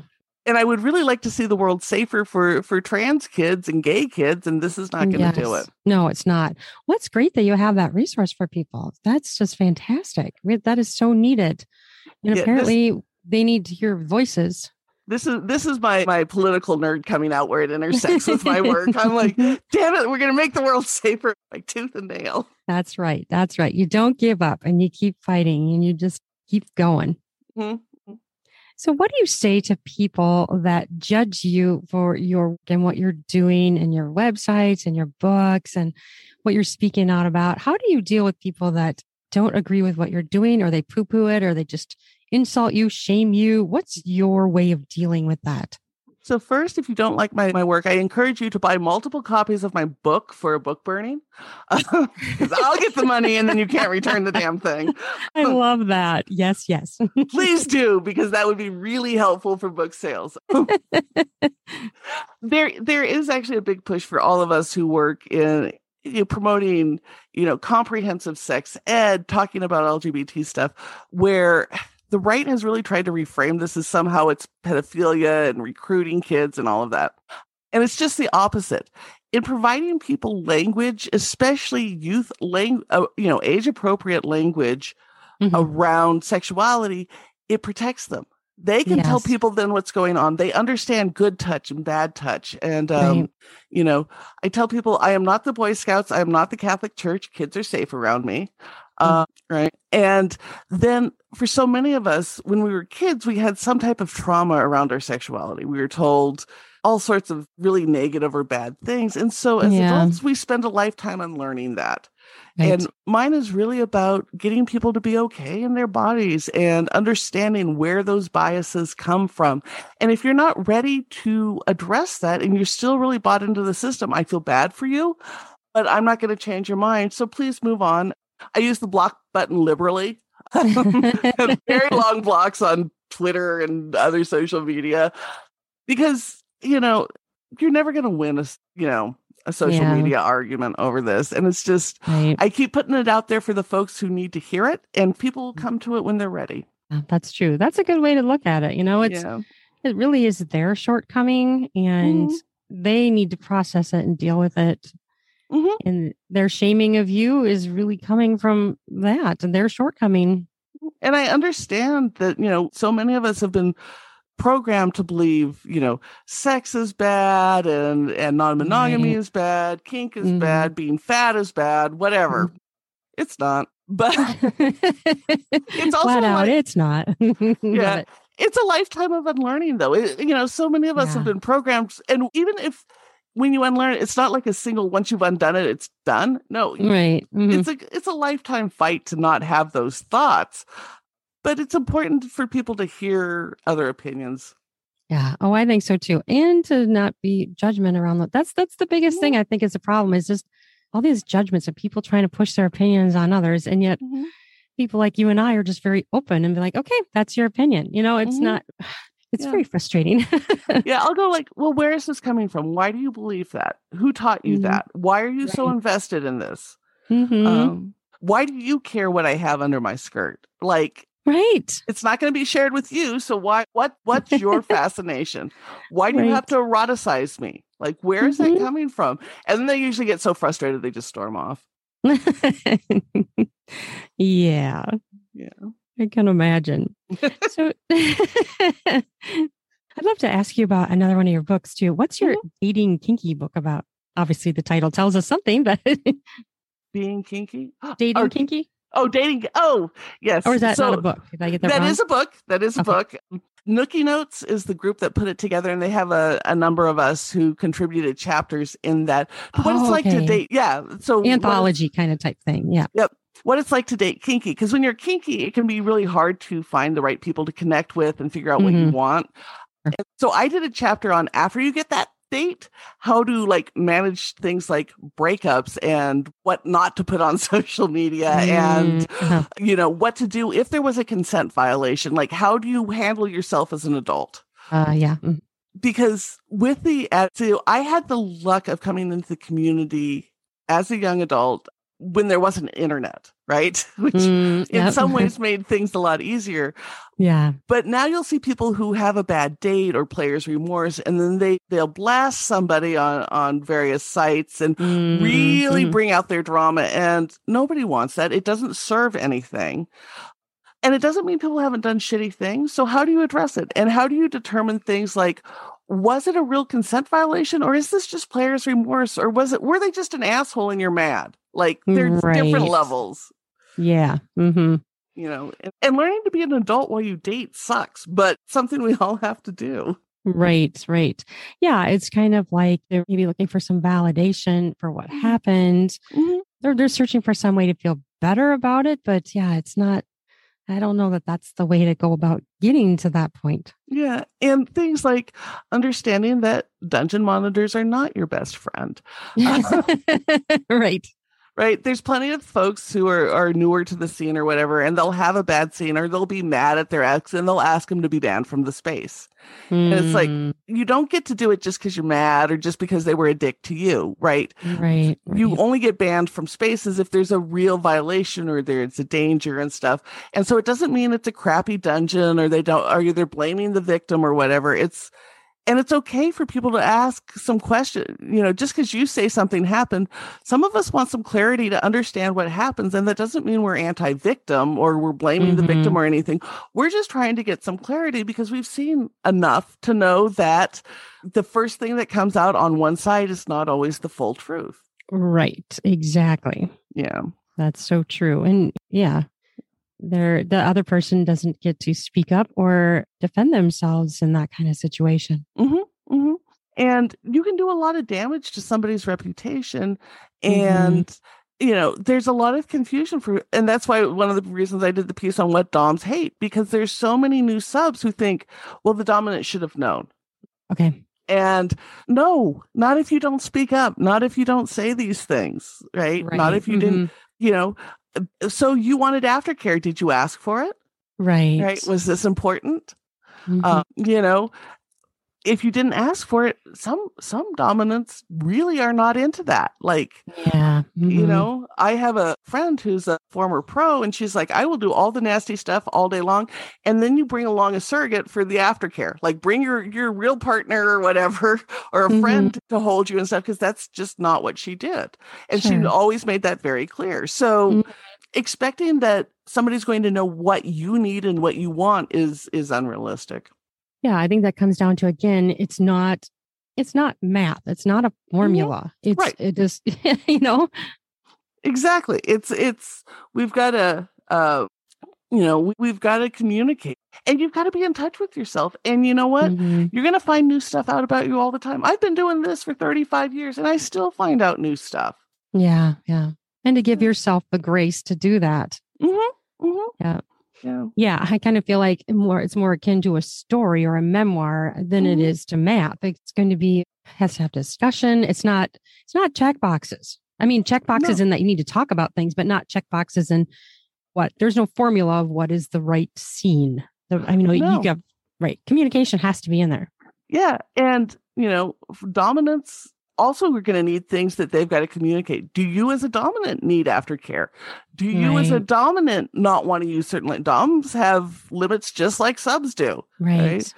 And i would really like to see the world safer for for trans kids and gay kids and this is not going to do it No, it's not. What's great that you have that resource for people. That's just fantastic. That is so needed. And Yeah, this- apparently they need to hear voices. this is this is my my political nerd coming out where it intersects with my work. I'm like, damn it, we're gonna make the world safer, like tooth and nail. That's right. That's right. You don't give up and you keep fighting and you just keep going. Mhm. So, what do you say to people that judge you for your and what you're doing and your websites and your books and what you're speaking out about? How do you deal with people that don't agree with what you're doing or they poo poo it or they just insult you, shame you? What's your way of dealing with that? So first, if you don't like my, my work, I encourage you to buy multiple copies of my book for a book burning. 'Cause I'll get the money and then you can't return the damn thing. I love that. Yes, yes. Please do, because that would be really helpful for book sales. there there is actually a big push for all of us who work in you know, promoting you know comprehensive sex ed talking about lgbt stuff where the right has really tried to reframe this as somehow it's pedophilia and recruiting kids and all of that. And it's just the opposite. In providing people language especially youth language, uh, you know age appropriate language Mhm. around sexuality it protects them. They can tell people then what's going on. They understand good touch and bad touch. And um Right. you know i tell people i am not the boy scouts. I am not the catholic church. Kids are safe around me uh, right and then for so many of us when we were kids we had some type of trauma around our sexuality we were told all sorts of really negative or bad things and so as Yeah. adults we spend a lifetime unlearning that Right. And mine is really about getting people to be okay in their bodies and understanding where those biases come from. And if you're not ready to address that and you're still really bought into the system, I feel bad for you, but I'm not going to change your mind. So please move on. I use the block button liberally. very long blocks on Twitter and other social media because, you know, you're never going to win a, you know, a social Yeah. media argument over this. And it's just, right. I keep putting it out there for the folks who need to hear it, and people Mm. will come to it when they're ready. That's true. That's a good way to look at it. You know, it's yeah. it really is their shortcoming and Mhm. they need to process it and deal with it. Mhm. And their shaming of you is really coming from that and their shortcoming. And I understand that, you know, so many of us have been programmed to believe, you know, sex is bad and and non-monogamy Right. is bad, kink is Mhm. bad, being fat is bad, whatever. Mm-hmm. It's not. But it's also flat out. like- it's not. Yeah. it. it's a lifetime of unlearning though. It, you know, so many of us have been programmed and even if when you unlearn it, it's not like a single once you've undone it, it's done. No, Right. Mhm. it's a it's a lifetime fight to not have those thoughts but it's important for people to hear other opinions Yeah. Oh, I think so too. And to not be judgment around that. That's that's the biggest thing I think is a problem is just all these judgments of people trying to push their opinions on others. And yet people like you and I are just very open and be like, okay, that's your opinion. You know, it's Mhm. not it's Yeah. very frustrating. yeah i'll go like well where is this coming from why do you believe that who taught you Mhm. that why are you so invested in this Mhm. um why do you care what i have under my skirt like right. it's not going to be shared with you so why what what's your fascination why do you have to eroticize me like where is Mhm. that coming from and then they usually get so frustrated they just storm off yeah. yeah I can imagine. so I'd love to ask you about another one of your books too. What's your mm-hmm. dating kinky book about? Obviously the title tells us something, but being kinky dating Or- kinky? Oh, dating. Oh, yes. Or is that So not a book? Did I get that, That wrong? is a book. That is a Okay. book. Nookie Notes is the group that put it together, and they have a, a number of us who contributed chapters in that. What it's Oh, like to date. Yeah. So what anthology kind of type thing. Yeah. What it's like to date kinky. Because when you're kinky, it can be really hard to find the right people to connect with and figure out what you Mhm. want. And so I did a chapter on after you get that date, how to like manage things like breakups and what not to put on social media and Mm, uh-huh. you know what to do if there was a consent violation like how do you handle yourself as an adult uh, yeah. Mm. because with the so i had the luck of coming into the community as a young adult when there wasn't internet right? Which Mm, in some ways made things a lot easier. Yeah. but now you'll see people who have a bad date or players remorse and then they they'll blast somebody on on various sites and Mm, really mhm. bring out their drama and nobody wants that. It doesn't serve anything. And it doesn't mean people haven't done shitty things so how do you address it? And how do you determine things like was it a real consent violation or is this just players remorse or was it were they just an asshole and you're mad like there's different levels Yeah. hmm you know and, and learning to be an adult while you date sucks but something we all have to do Right, right. Yeah, it's kind of like they're maybe looking for some validation for what Mhm. happened. Mhm. They're they're searching for some way to feel better about it, but yeah, it's not. I don't know that that's the way to go about getting to that point. Yeah. And things like understanding that dungeon monitors are not your best friend, right. Right? There's plenty of folks who are, are newer to the scene or whatever, and they'll have a bad scene or they'll be mad at their ex and they'll ask them to be banned from the space. And it's like- Mm, You don't get to do it just because you're mad or just because they were a dick to you, right? right. You right. only get banned from spaces if there's a real violation or there's a danger and stuff. And so it doesn't mean it's a crappy dungeon or they don't, or they're either blaming the victim or whatever. It's, and it's okay for people to ask some question, you know, just because you say something happened, some of us want some clarity to understand what happens. And that doesn't mean we're anti victim or we're blaming the victim mm-hmm. or anything. We're just trying to get some clarity because we've seen enough to know that the first thing that comes out on one side is not always the full truth. right. Exactly. Yeah. That's so true. And yeah, there the other person doesn't get to speak up or defend themselves in that kind of situation. hmm And you can do a lot of damage to somebody's reputation. Mhm. And you know, there's a lot of confusion for, and that's why one of the reasons I did the piece on what Doms hate, because there's so many new subs who think, well, the dominant should have known. Okay. And no, not if you don't speak up, not if you don't say these things, right? Right. Not if you didn't, Mm-hmm. you know. Uh, So you wanted aftercare. Did you ask for it? Right. Right. Was this important? Mhm. Um, you know, if you didn't ask for it, some some dominants really are not into that. Like, yeah. you Mhm. know, I have a friend who's a former pro, and she's like, I will do all the nasty stuff all day long, and then you bring along a surrogate for the aftercare. Like, bring your your real partner or whatever, or a Mhm. friend to hold you and stuff, because that's just not what she did, and she always made that very clear. So. Mhm. Expecting that somebody's going to know what you need and what you want is is unrealistic. Yeah, I think that comes down to again, it's not it's not math. It's not a formula. It's Right. it just you know. Exactly. It's it's we've got to uh you know, we, we've got to communicate. And you've got to be in touch with yourself. And you know what? Mhm. You're going to find new stuff out about you all the time. I've been doing this for 35 years and I still find out new stuff. Yeah, yeah. And to give yourself the grace to do that. Mm-hmm. Mm-hmm. Yeah. Yeah. Yeah, I kind of feel like more it's more akin to a story or a memoir than it Mhm. is to math. It's going to be has to have discussion. It's not it's not check boxes. I mean, check boxes in that you need to talk about things, but not check boxes in what there's no formula of what is the right scene. The, I mean, No. you got right. Communication has to be in there. Yeah. And, you know, dominants also we're going to need things that they've got to communicate. Do you, as a dominant, need aftercare? Do you, as a dominant, not want to use certain li- doms have limits just like subs do? Right.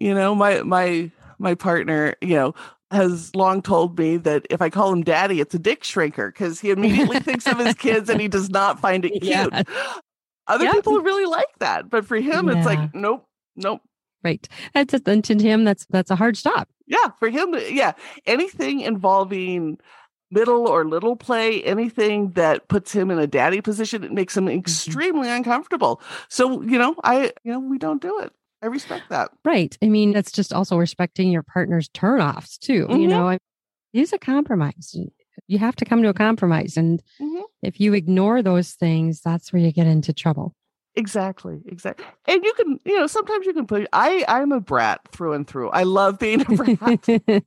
you know my my my partner you know has long told me that if i call him daddy it's a dick shrinker because he immediately thinks of his kids and he does not find it cute Yeah. other Yep. people really like that but for him it's like nope nope Right. That's just, and to him, that's that's a hard stop. Yeah for him yeah anything involving middle or little play anything that puts him in a daddy position it makes him Mm-hmm. extremely uncomfortable so you know i you know we don't do it i respect that Right. I mean, that's just also respecting your partner's turnoffs too. You Mhm. know, I- use a compromise. You have to come to a compromise. And Mhm. if you ignore those things, that's where you get into trouble. Exactly, exactly. And you can, you know, sometimes you can put I I'm a brat through and through. I love being a brat.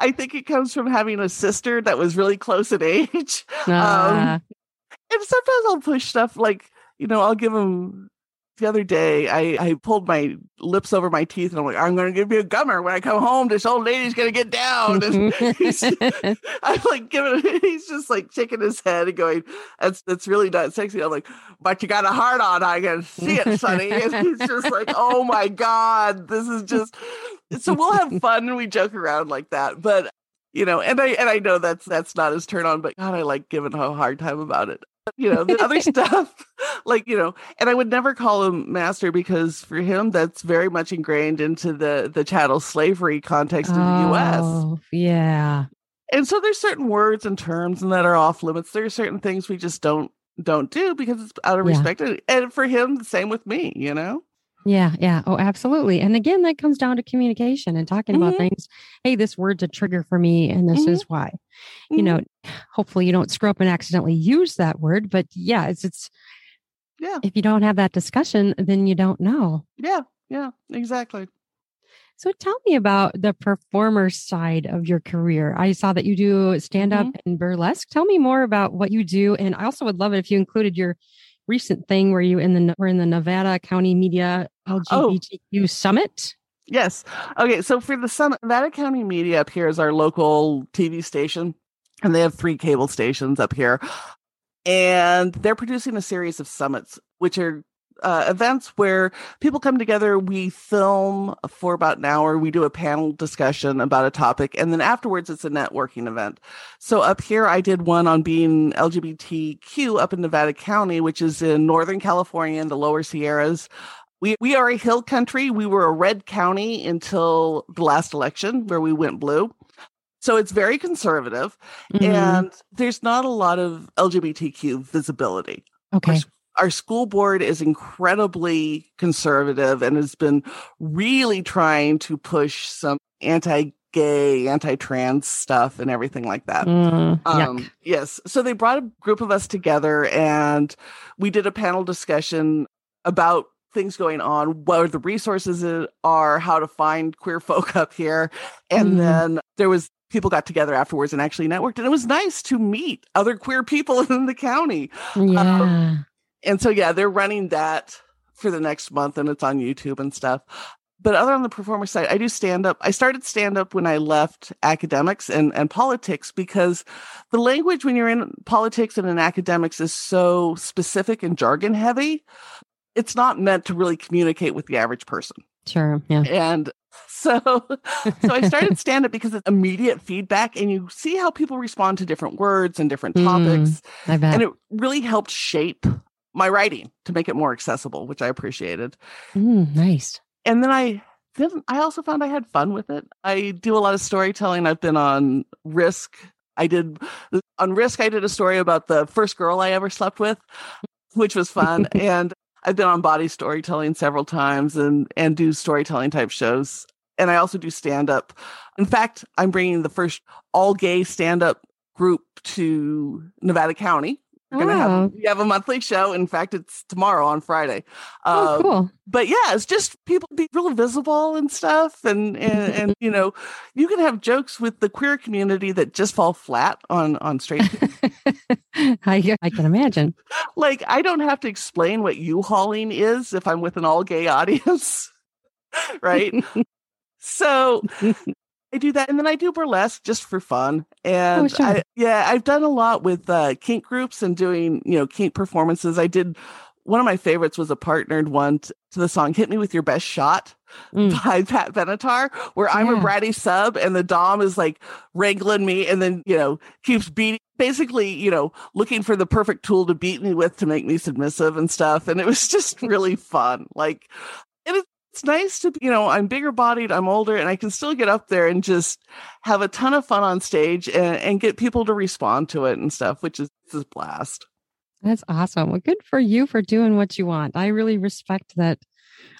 I think it comes from having a sister that was really close in age. Ah, And sometimes I'll push stuff like, you know, I'll give him the other day I, I pulled my lips over my teeth and I'm like, I'm gonna give you a gummer when I come home. This old lady's gonna get down. And mm-hmm. he's, I'm like giving he's just like shaking his head and going, That's that's really not sexy. I'm like, but you got a heart on, I can see it, Sonny. And he's just like, Oh my God, this is just so we'll have fun and we joke around like that. But you know, and I and I know that's that's not his turn on, but God, I like giving him a hard time about it. You know, the other stuff, like you know, and I would never call him master because for him that's very much ingrained into the the chattel slavery context in the U.S. Oh, Yeah. And so there's certain words and terms and that are off limits. There are certain things we just don't don't do because it's out of Yeah. respect. And- And for him, the same with me. You know. Yeah, yeah. Oh, absolutely. And again, that comes down to communication and talking about Mhm. things. Hey, this word's a trigger for me, and this Mhm. is why. You know, hopefully you don't screw up and accidentally use that word, but yeah, it's it's Yeah. if you don't have that discussion, then you don't know. Yeah. Yeah. Exactly. So tell me about the performer side of your career. I saw that you do stand up Mm-hmm. and burlesque. Tell me more about what you do, and I also would love it if you included your recent thing where you in the were in the Nevada County Media Oh. LGBTQ Summit. Yes. Okay. So for the Summit, Nevada County Media up here is our local TV station, and they have three cable stations up here. And they're producing a series of summits, which are uh, events where people come together. We film for about an hour. We do a panel discussion about a topic, and then afterwards, it's a networking event. So up here, I did one on being LGBTQ up in Nevada County, which is in Northern California in the lower Sierras. We we are a hill country. We were a red county until the last election where we went blue. So it's very conservative Mhm. and there's not a lot of LGBTQ visibility. okay. Our school board is incredibly conservative and has been really trying to push some anti anti-gay, anti-trans stuff and everything like that. Mm, Um, yes. So they brought a group of us together and we did a panel discussion about things going on, what the resources are, how to find queer folk up here. And Mhm. then there was people got together afterwards and actually networked. And it was nice to meet other queer people in the county. Yeah. And so, yeah, they're running that for the next month and it's on YouTube and stuff. But other on the performer side, I do stand up. I started stand up when I left academics and, and politics because the language when you're in politics and in academics is so specific and jargon heavy. It's not meant to really communicate with the average person. sure. Yeah. And so, so I started stand up because it's immediate feedback and you see how people respond to different words and different Mm. topics bet. and it really helped shape my writing to make it more accessible, which I appreciated. Mm, nice. And then I then I also found I had fun with it. I do a lot of storytelling. I've been on Risk. I did on Risk. I did a story about the first girl I ever slept with, which was fun. and I've been on Bawdy Storytelling several times and and do storytelling type shows. And I also do stand up. In fact, I'm bringing the first all gay stand up group to Nevada County. Gonna have we have a monthly show. In fact, it's tomorrow on Friday. Oh, Um, cool. but yeah, it's just people be real visible and stuff, and and, and you know, you can have jokes with the queer community that just fall flat on on straight. people. I, I can imagine. like I don't have to explain what U-Hauling is if I'm with an all gay audience, right? so I do that, and then I do burlesque just for fun. And Oh, sure. I, yeah, I've done a lot with uh, kink groups and doing you know kink performances. I did one of my favorites was a partnered one to the song "Hit Me with Your Best Shot" Mm. by Pat Benatar, where I'm a Yeah. bratty sub and the dom is like wrangling me, and then you know keeps beating. Basically, you know, looking for the perfect tool to beat me with to make me submissive and stuff. And it was just really fun. Like, it's, nice to, you know, I'm bigger bodied, I'm older, and I can still get up there and just have a ton of fun on stage and, and get people to respond to it and stuff, which is, is a blast. That's awesome. Well, good for you for doing what you want. I really respect that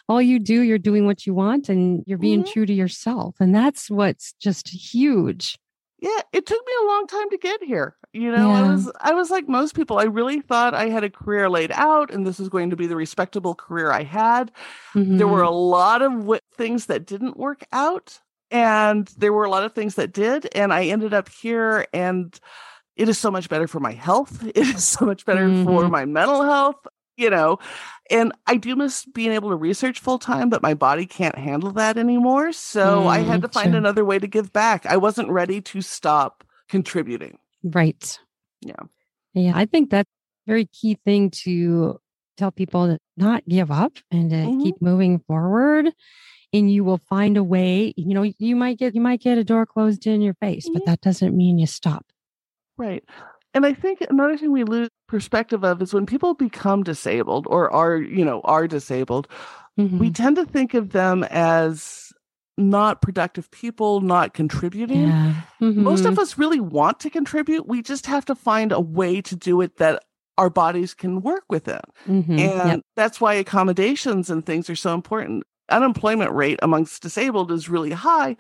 all you do, you're doing what you want and you're being Mhm. true to yourself. And that's what's just huge. Yeah, it took me a long time to get here. You know, I was I was like most people. I really thought I had a career laid out and this was going to be the respectable career I had. There were Mhm. a lot of w- things that didn't work out and there were a lot of things that did and I ended up here and it is so much better for my health. It is so much better for Mhm. my mental health, you know. And I do miss being able to research full time, but my body can't handle that anymore. So I had Mm, to find sure. another way to give back. I wasn't ready to stop contributing. Right. Yeah. Yeah. I think that's a very key thing to tell people to not give up and to Mhm. keep moving forward. And you will find a way, you know, you might get you might get a door closed in your face, but Mhm. that doesn't mean you stop. Right. And I think another thing we lose perspective of is when people become disabled or are, you know, are disabled, we Mhm. tend to think of them as not productive people, not contributing. yeah. Most Mhm. of us really want to contribute. We just have to find a way to do it that our bodies can work with it. Mhm. And Yep. that's why accommodations and things are so important. Unemployment rate amongst disabled is really high.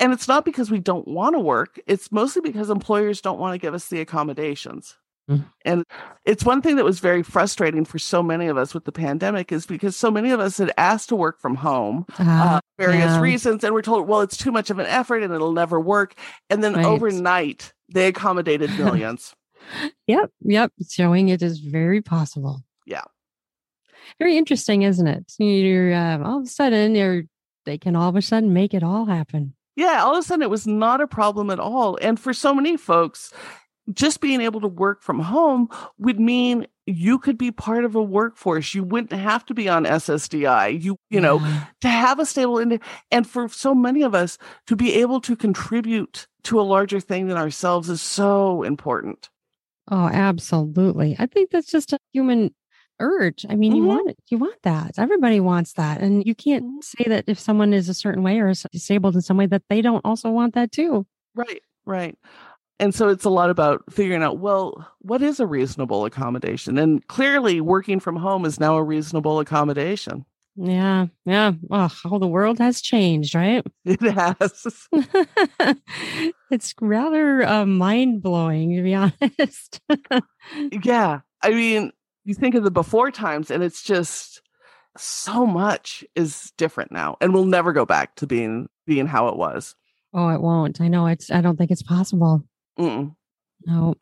And it's not because we don't want to work, it's mostly because employers don't want to give us the accommodations. Mm. And it's one thing that was very frustrating for so many of us with the pandemic is because so many of us had asked to work from home Ah, uh, various yeah. reasons and we're told well it's too much of an effort and it'll never work and then Right. overnight they accommodated millions Yep, yep. Showing it is very possible. Yeah. Very interesting, isn't it? You're uh, all of a sudden, you're, they can all of a sudden make it all happen. yeah all of a sudden it was not a problem at all and for so many folks just being able to work from home would mean you could be part of a workforce you wouldn't have to be on ssdi you you know to have a stable ind- and for so many of us to be able to contribute to a larger thing than ourselves is so important Oh, absolutely. I think that's just a human urge. I mean, you Mhm. want it. You want that. Everybody wants that. And you can't Mhm. say that if someone is a certain way or is disabled in some way that they don't also want that too. Right, right. And so it's a lot about figuring out, well, what is a reasonable accommodation? And clearly, working from home is now a reasonable accommodation. Yeah. Yeah. Oh, how the world has changed, right? It has. it's rather uh, mind blowing, to be honest. yeah. I mean, you think of the before times, and it's just so much is different now, and we'll never go back to being being how it was. Oh, it won't. I know it's. I don't think it's possible. Mm-mm. No.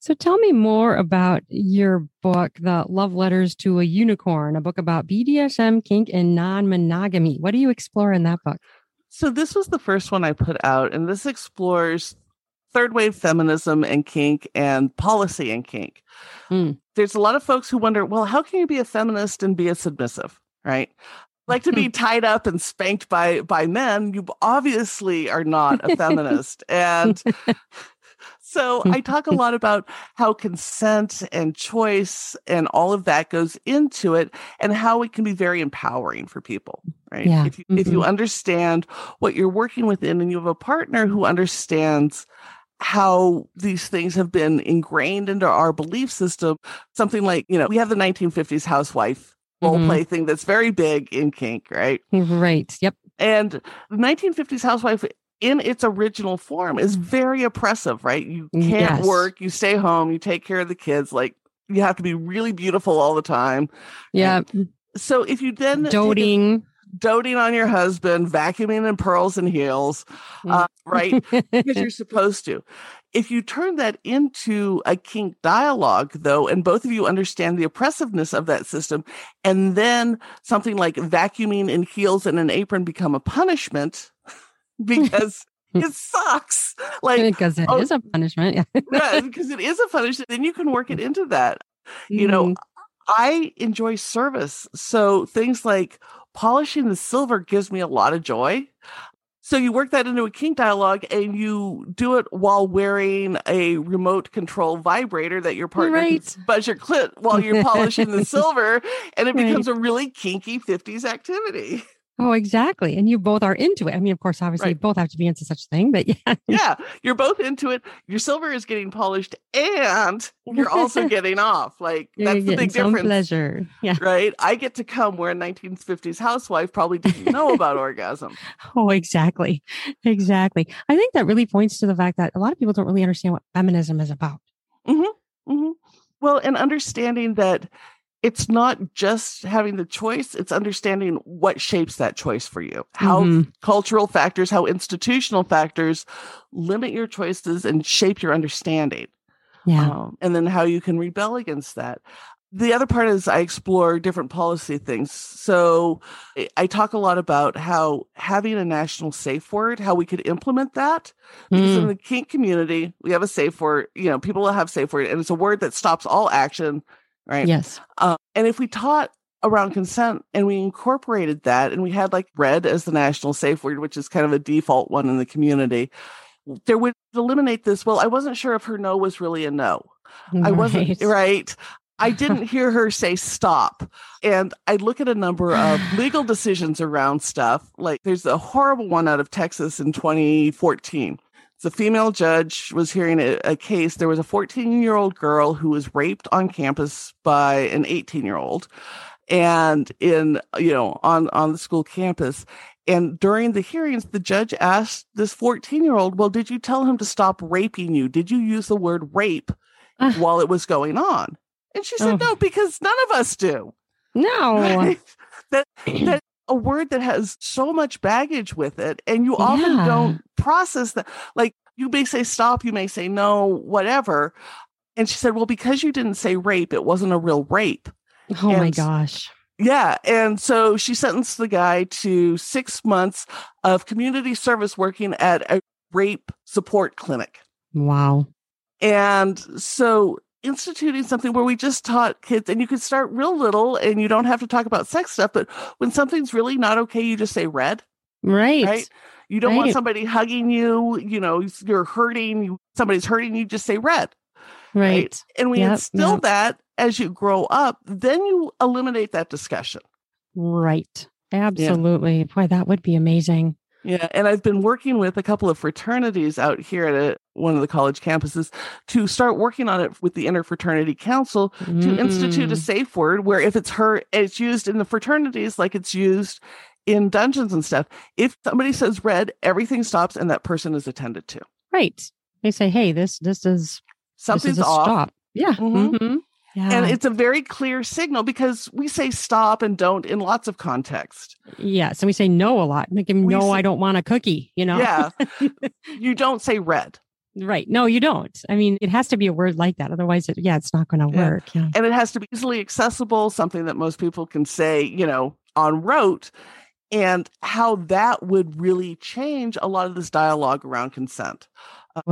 So tell me more about your book, The Love Letters to a Unicorn, a book about BDSM, kink, and non monogamy. What do you explore in that book? So, this was the first one I put out, and this explores third wave feminism and kink and policy and kink. Mm. There's a lot of folks who wonder, well, how can you be a feminist and be a submissive, right? Like to be tied up and spanked by by men, you obviously are not a feminist. and so I talk a lot about how consent and choice and all of that goes into it and how it can be very empowering for people, right? Yeah. If you if you Mhm. understand what you're working within and you have a partner who understands how these things have been ingrained into our belief system, something like, you know, we have the 1950s housewife role Mhm. play thing that's very big in kink, right? Right. Yep. And the 1950s housewife in its original form is very oppressive, right? You can't Yes. work, you stay home, you take care of the kids, like you have to be really beautiful all the time. Yeah. So if you then take a- Doting. on your husband, vacuuming in pearls and heels, uh, right? because you're supposed to. If you turn that into a kink dialogue, though, and both of you understand the oppressiveness of that system, and then something like vacuuming in heels and an apron become a punishment because it sucks. Like, because it is oh- a punishment. Yeah. yeah, because it is a punishment, then you can work it into that. You know, Mhm. I enjoy service. So things like polishing the silver gives me a lot of joy. So you work that into a kink dialogue and you do it while wearing a remote control vibrator that your partner Right. buzz your clit while you're polishing the silver and it Right. becomes a really kinky 50s activity. Oh, exactly. And you both are into it. I mean, of course, obviously, you both have to be into such a thing, but yeah. yeah, you're both into it. Your silver is getting polished and you're also getting off. Like You're that's the big some difference. pleasure. Yeah. right? I get to come where a 1950s housewife probably didn't know about orgasm. Oh, exactly. Exactly. I think that really points to the fact that a lot of people don't really understand what feminism is about. hmm Mhm. Well, and understanding that it's not just having the choice, it's understanding what shapes that choice for you, how Mhm. cultural factors, how institutional factors limit your choices and shape your understanding. Yeah. um, and then how you can rebel against that. The other part is I explore different policy things. So I- talk a lot about how having a national safe word, how we could implement that. Because in Mm, the kink community, we have a safe word, you know, people will have safe word, and it's a word that stops all action, right? yes. Uh, and if we taught around consent and we incorporated that and we had like red as the national safe word, which is kind of a default one in the community, there would eliminate this. Well, I wasn't sure if her no was really a no. I wasn't Right. right. I didn't hear her say stop. And I look at a number of legal decisions around stuff. Like there's a horrible one out of Texas in 2014. A female judge was hearing a, a case. There was a 14 year old girl who was raped on campus by an 18 year old and in, you know, on, on the school campus. And during the hearings, the judge asked this 14 year old, well, did you tell him to stop raping you? Did you use the word rape while it was going on? And she said, Oh. no, because none of us do. No. That, that a word that has so much baggage with it. And you often Yeah. don't process that. Like you may say stop, you may say no, whatever. And she said, well, because you didn't say rape, it wasn't a real rape. Oh my gosh. Yeah. And so she sentenced the guy to six months of community service working at a rape support clinic. Wow. And so instituting something where we just taught kids, and you could start real little and you don't have to talk about sex stuff, but when something's really not okay, you just say red, Right. right? You don't want somebody hugging you, you know, you're hurting, you, somebody's hurting you, just say red. Right. And we Yep, instill yep. that as you grow up, then you eliminate that discussion. Right. Absolutely. Boy, that would be amazing. Yeah, and I've been working with a couple of fraternities out here at a, one of the college campuses to start working on it with the interfraternity council to institute a Mm. safe word where if it's her, it's used in the fraternities like it's used in dungeons and stuff. If somebody says red, everything stops and that person is attended to. Right. They say, hey, this this is Something's this is off. stop. Yeah. Mhm. mhm. Yeah. And it's a very clear signal because we say stop and don't in lots of context. yes. And we say no a lot. Like, no, say- I don't want a cookie, you know? Yeah. you don't say red. Right. No, you don't. I mean, it has to be a word like that. Otherwise, it, yeah, it's not going to Yeah. work. Yeah. and it has to be easily accessible, something that most people can say, you know, on rote, and how that would really change a lot of this dialogue around consent.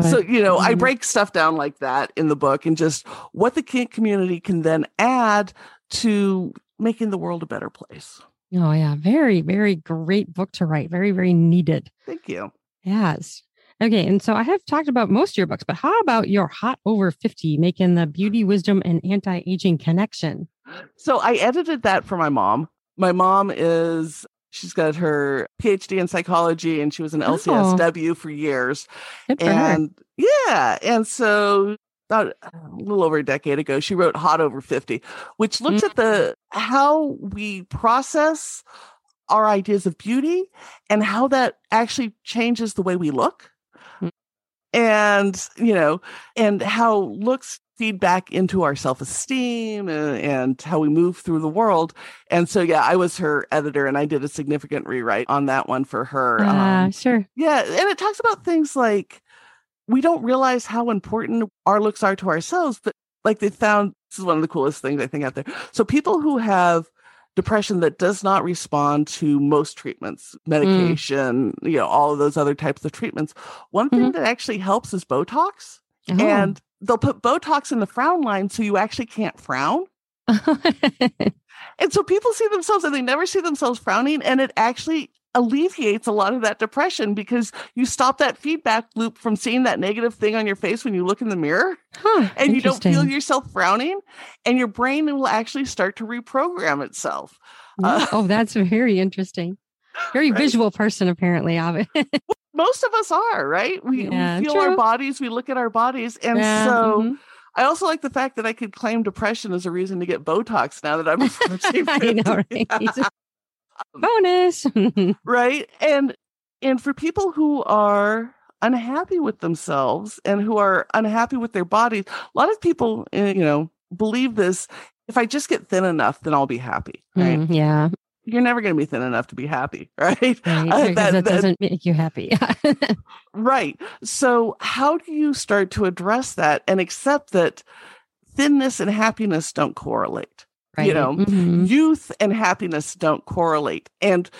So, you know, I Mhm. break stuff down like that in the book and just what the kink community can then add to making the world a better place. Oh, yeah. Very, very great book to write. Very, very needed. Thank you. Yes. Okay. And so I have talked about most of your books, but how about your Hot Over 50, making the beauty, wisdom, and anti aging connection? So I edited that for my mom. My mom is she's got her PhD in psychology and she was an Oh. LCSW for years. Good for and yeah and so about a little over a decade ago she wrote hot over 50 which looks at the how we process our ideas of beauty and how that actually changes the way we look Mm. And you know and how looks feed back into our self-esteem and, and how we move through the world and so yeah i was her editor and i did a significant rewrite on that one for her Ah, um, sure. yeah, and it talks about things like we don't realize how important our looks are to ourselves, but like they found this is one of the coolest things I think out there. So people who have depression that does not respond to most treatments, mm. medication, you know, all of those other types of treatments, one thing mm-hmm. that actually helps is Botox. Oh. And they'll put Botox in the frown line so you actually can't frown. And so people see themselves and they never see themselves frowning. And it actually alleviates a lot of that depression because you stop that feedback loop from seeing that negative thing on your face when you look in the mirror huh, and you don't feel yourself frowning. And your brain will actually start to reprogram itself. Yeah. oh, that's very interesting. Very Right? visual person, apparently. Most of us are, right? We, Yeah, we feel our bodies, we look at our bodies. And Yeah, so mhm. I also like the fact that I could claim depression as a reason to get Botox now that I'm I know, 50. right? Bonus. right and and for people who are unhappy with themselves and who are unhappy with their bodies a lot of people uh, you know believe this if i just get thin enough then i'll be happy right Mm, yeah. you're never going to be thin enough to be happy right Right. Uh, that- that, that- doesn't make you happy. right so how do you start to address that and accept that thinness and happiness don't correlate right. know, Mhm. youth and happiness don't correlate and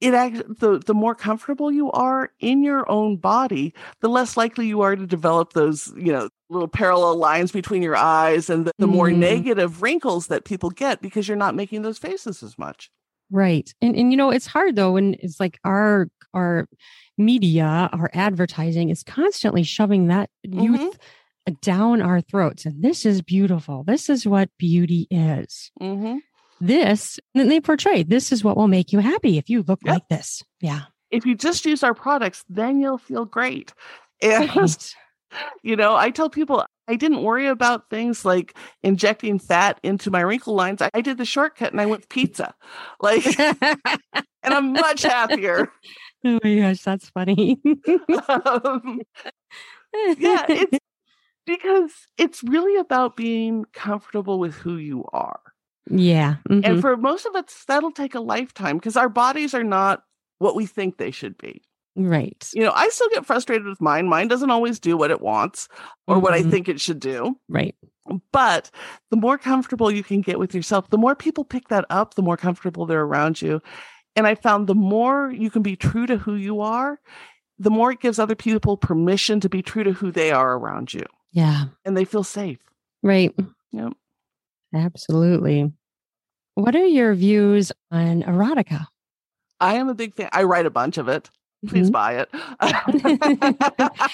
it act the the more comfortable you are in your own body the less likely you are to develop those you know little parallel lines between your eyes and the, the more Mm. negative wrinkles that people get because you're not making those faces as much Right. And and you know, it's hard though when it's like our our media, our advertising is constantly shoving that youth down our throats. And this is beautiful. This is what beauty is. hmm This, and they portray this is what will make you happy if you look Yep. like this. Yeah. if you just use our products then you'll feel great and Right. you know i tell people i didn't worry about things like injecting fat into my wrinkle lines i, I did the shortcut and i went pizza like and i'm much happier oh my gosh, that's funny. um, yeah, it's because it's really about being comfortable with who you are. yeah. And mhm. for most of us, that'll take a lifetime because our bodies are not what we think they should be. right. You know, I still get frustrated with mine. Mine doesn't always do what it wants or what I Mhm. think it should do. Right. But the more comfortable you can get with yourself, the more people pick that up, the more comfortable they're around you. And I found the more you can be true to who you are, the more it gives other people permission to be true to who they are around you. Yeah. and they feel safe. Right. Yep. Absolutely. What are your views on erotica? I am a big fan. I write a bunch of it. Please Mhm. buy it.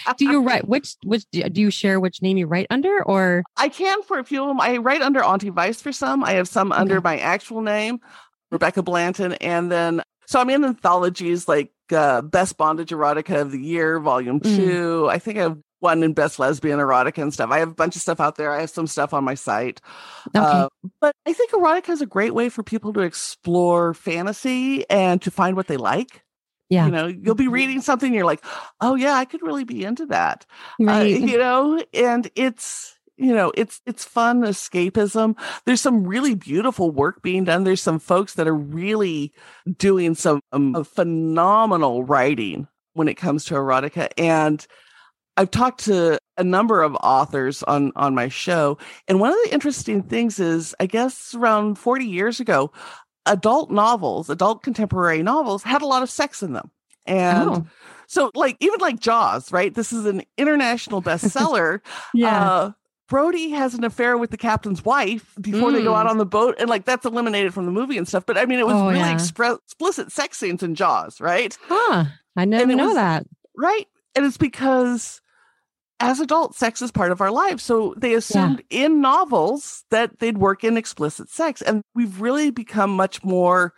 do you write which which do you share which name you write under or I can for a few of them. I write under Auntie Vice for some. I have some under my actual name, Rebecca Blanton, and then So I'm in anthologies like uh, Best Bondage Erotica of the Year, Volume Mm. 2. I think I have one in Best Lesbian Erotica and stuff. I have a bunch of stuff out there. I have some stuff on my site. Okay. Uh, but I think erotica is a great way for people to explore fantasy and to find what they like. Yeah. You know, you'll be reading something, you're like, oh, yeah, I could really be into that. Uh, right. you know, and it's, you know, it's it's fun escapism. There's some really beautiful work being done. There's some folks that are really doing some um, phenomenal writing when it comes to erotica. And I've talked to a number of authors on on my show, and one of the interesting things is, I guess around 40 years ago, adult novels, adult contemporary novels, had a lot of sex in them, and oh, so like even like Jaws, right? This is an international bestseller. yeah. Uh, Brody has an affair with the captain's wife before they go out Mm. on the boat, and like that's eliminated from the movie and stuff. But I mean, it was Oh, really yeah. expre- explicit sex scenes in Jaws, right? huh. I didn't know was- that. Right. And it's because as adults, sex is part of our lives. So they assumed in novels that they'd work in explicit sex. And we've really become much more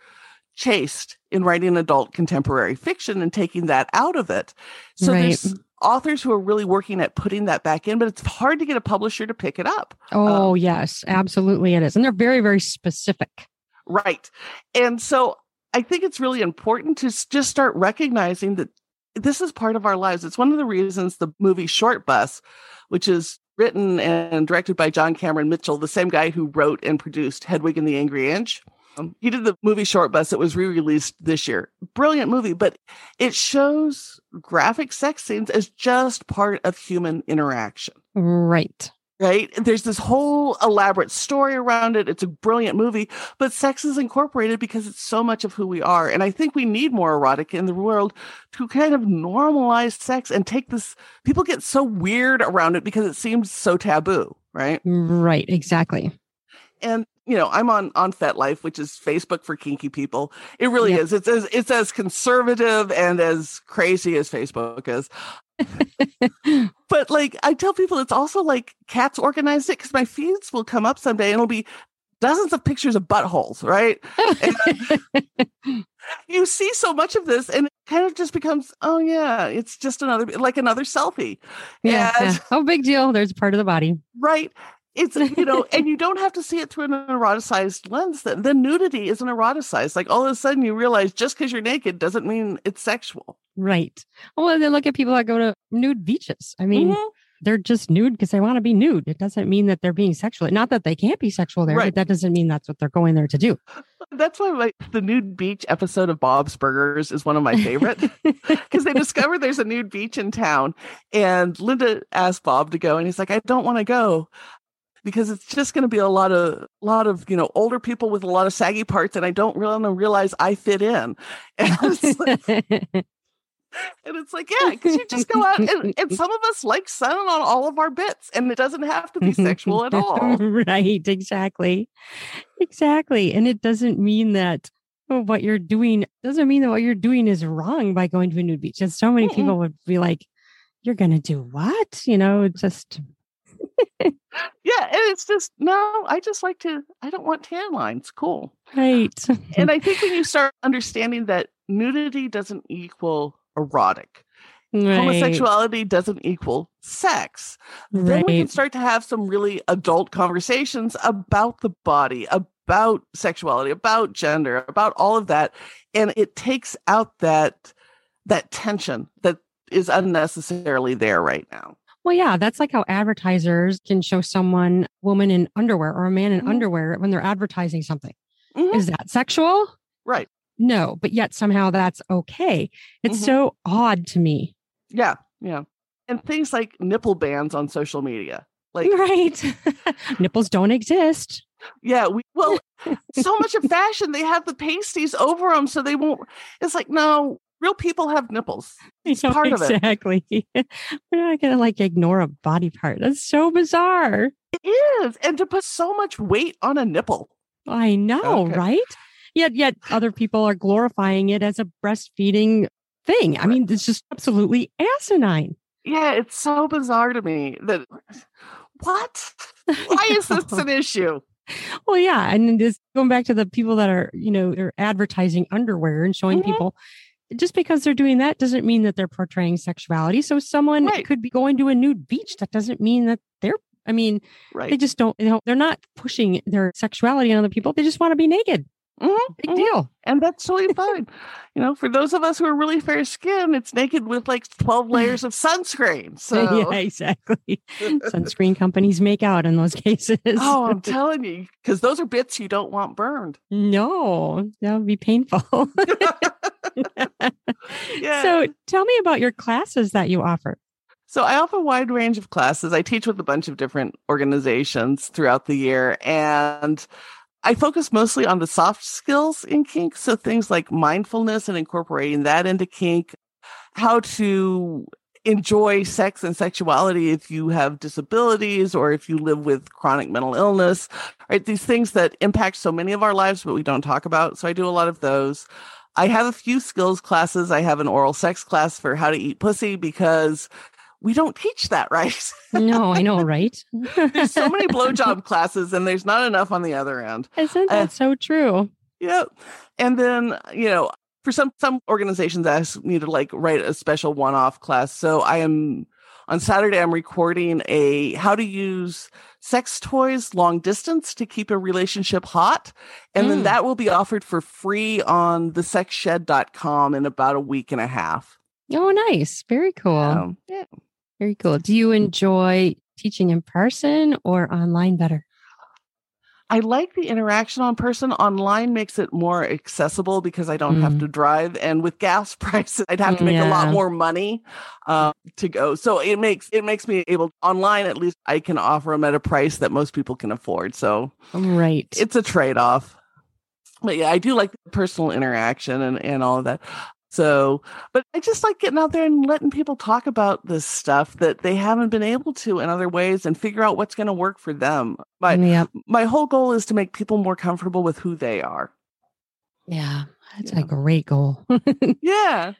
chaste in writing adult contemporary fiction and taking that out of it. So Right. there's authors who are really working at putting that back in, but it's hard to get a publisher to pick it up. Oh, um, yes, absolutely it is. And they're very, very specific. Right. And so I think it's really important to just start recognizing that this is part of our lives. It's one of the reasons the movie Shortbus, which is written and directed by John Cameron Mitchell, the same guy who wrote and produced Hedwig and the Angry Inch. Um, he did the movie Shortbus. It was re-released this year. Brilliant movie, but it shows graphic sex scenes as just part of human interaction Right. Right? There's this whole elaborate story around it. It's a brilliant movie, but sex is incorporated because it's so much of who we are. And I think we need more erotic in the world to kind of normalize sex and take this. People get so weird around it because it seems so taboo, right? Right. Exactly. And you know, I'm on on FetLife, which is Facebook for kinky people. It really Yep. is. It's as it's as conservative and as crazy as Facebook is. but like I tell people it's also like cats organized it because my feeds will come up someday and it'll be dozens of pictures of buttholes, right? And you see so much of this and it kind of just becomes, oh yeah, it's just another like another selfie. yeah, And- yeah. Oh, big deal. There's part of the body. Right. It's you know, and you don't have to see it through an eroticized lens. Then the nudity isn't eroticized. Like all of a sudden you realize just because you're naked doesn't mean it's sexual. Right. Well, and then look at people that go to nude beaches. I mean, Mhm. they're just nude because they want to be nude. It doesn't mean that they're being sexual. Not that they can't be sexual there, Right. but that doesn't mean that's what they're going there to do. That's why like the nude beach episode of Bob's Burgers is one of my favorite because they discover there's a nude beach in town, and Linda asked Bob to go, and he's like, "I don't want to go." Because it's just going to be a lot of, lot of, you know, older people with a lot of saggy parts, and I don't really realize I fit in. And it's like, and it's like yeah, because you just go out, and, and some of us like sun on all of our bits, and it doesn't have to be sexual at all. right. Exactly. Exactly. And it doesn't mean that oh, what you're doing doesn't mean that what you're doing is wrong by going to a nude beach. And so many Mm-mm. people would be like, you're going to do what? You know, just, Yeah, and it's just no, I just like to. I don't want tan lines. Cool. right. and I think when you start understanding that nudity doesn't equal erotic, right. homosexuality doesn't equal sex, then we can start to have some really adult conversations about the body, about sexuality, about gender, about all of that, and it takes out that that tension that is unnecessarily there right now. Well, yeah, that's like how advertisers can show someone woman in underwear or a man in Mhm. underwear when they're advertising something. Mhm. Is that sexual? Right. No, but yet somehow that's okay. It's Mhm. so odd to me. Yeah, yeah. And things like nipple bans on social media. Like Right. Nipples don't exist. Yeah, we well, so much of fashion they have the pasties over them, so they won't. It's like no, real people have nipples. It's know, part of it. exactly. We're not gonna like ignore a body part. That's so bizarre. It is, and to put so much weight on a nipple. I know, Okay. right? Yet, yet other people are glorifying it as a breastfeeding thing. I mean, it's just absolutely asinine. Yeah, it's so bizarre to me that what? Why is this an issue? well, yeah. And then just going back to the people that are, you know, they're advertising underwear and showing Mhm. people just because they're doing that doesn't mean that they're portraying sexuality. So someone Right. could be going to a nude beach. That doesn't mean that they're, I mean, Right. they just don't, you know, they're not pushing their sexuality on other people. They just want to be naked. Mhm, Big mhm. deal. And that's totally fine. you know, for those of us who are really fair skin, it's naked with like 12 layers of sunscreen. So, yeah, exactly. Sunscreen companies make out in those cases. oh, I'm telling you, because those are bits you don't want burned. no, that would be painful. Yeah. So tell me about your classes that you offer. So I offer a wide range of classes. I teach with a bunch of different organizations throughout the year and I focus mostly on the soft skills in kink. So things like mindfulness and incorporating that into kink, how to enjoy sex and sexuality if you have disabilities or if you live with chronic mental illness, right? These things that impact so many of our lives, but we don't talk about. So I do a lot of those. I have a few skills classes. I have an oral sex class for how to eat pussy because we don't teach that, right? No, I know, right? there's so many blowjob classes and there's not enough on the other end. Isn't Uh, that so true? Yep. And then, you know, for some some organizations ask me to like write a special one-off class. So I am on Saturday I'm recording a how to use sex toys long distance to keep a relationship hot. And then Mm. that will be offered for free on thesexshed.com in about a week and a half. Oh, nice. Very cool. Um, yeah. Very cool. Do you enjoy teaching in person or online better? I like the interaction on person. Online makes it more accessible because I don't have Mm. to drive. And with gas prices, I'd have to make a lot more money uh, to go. So it makes it makes me able online. At least I can offer them at a price that most people can afford. So Right. it's a trade off. But yeah, I do like the personal interaction and and all of that. So, but I just like getting out there and letting people talk about this stuff that they haven't been able to in other ways and figure out what's going to work for them. My mm, yep. my whole goal is to make people more comfortable with who they are. Yeah. That's Yeah. a great goal. Yeah.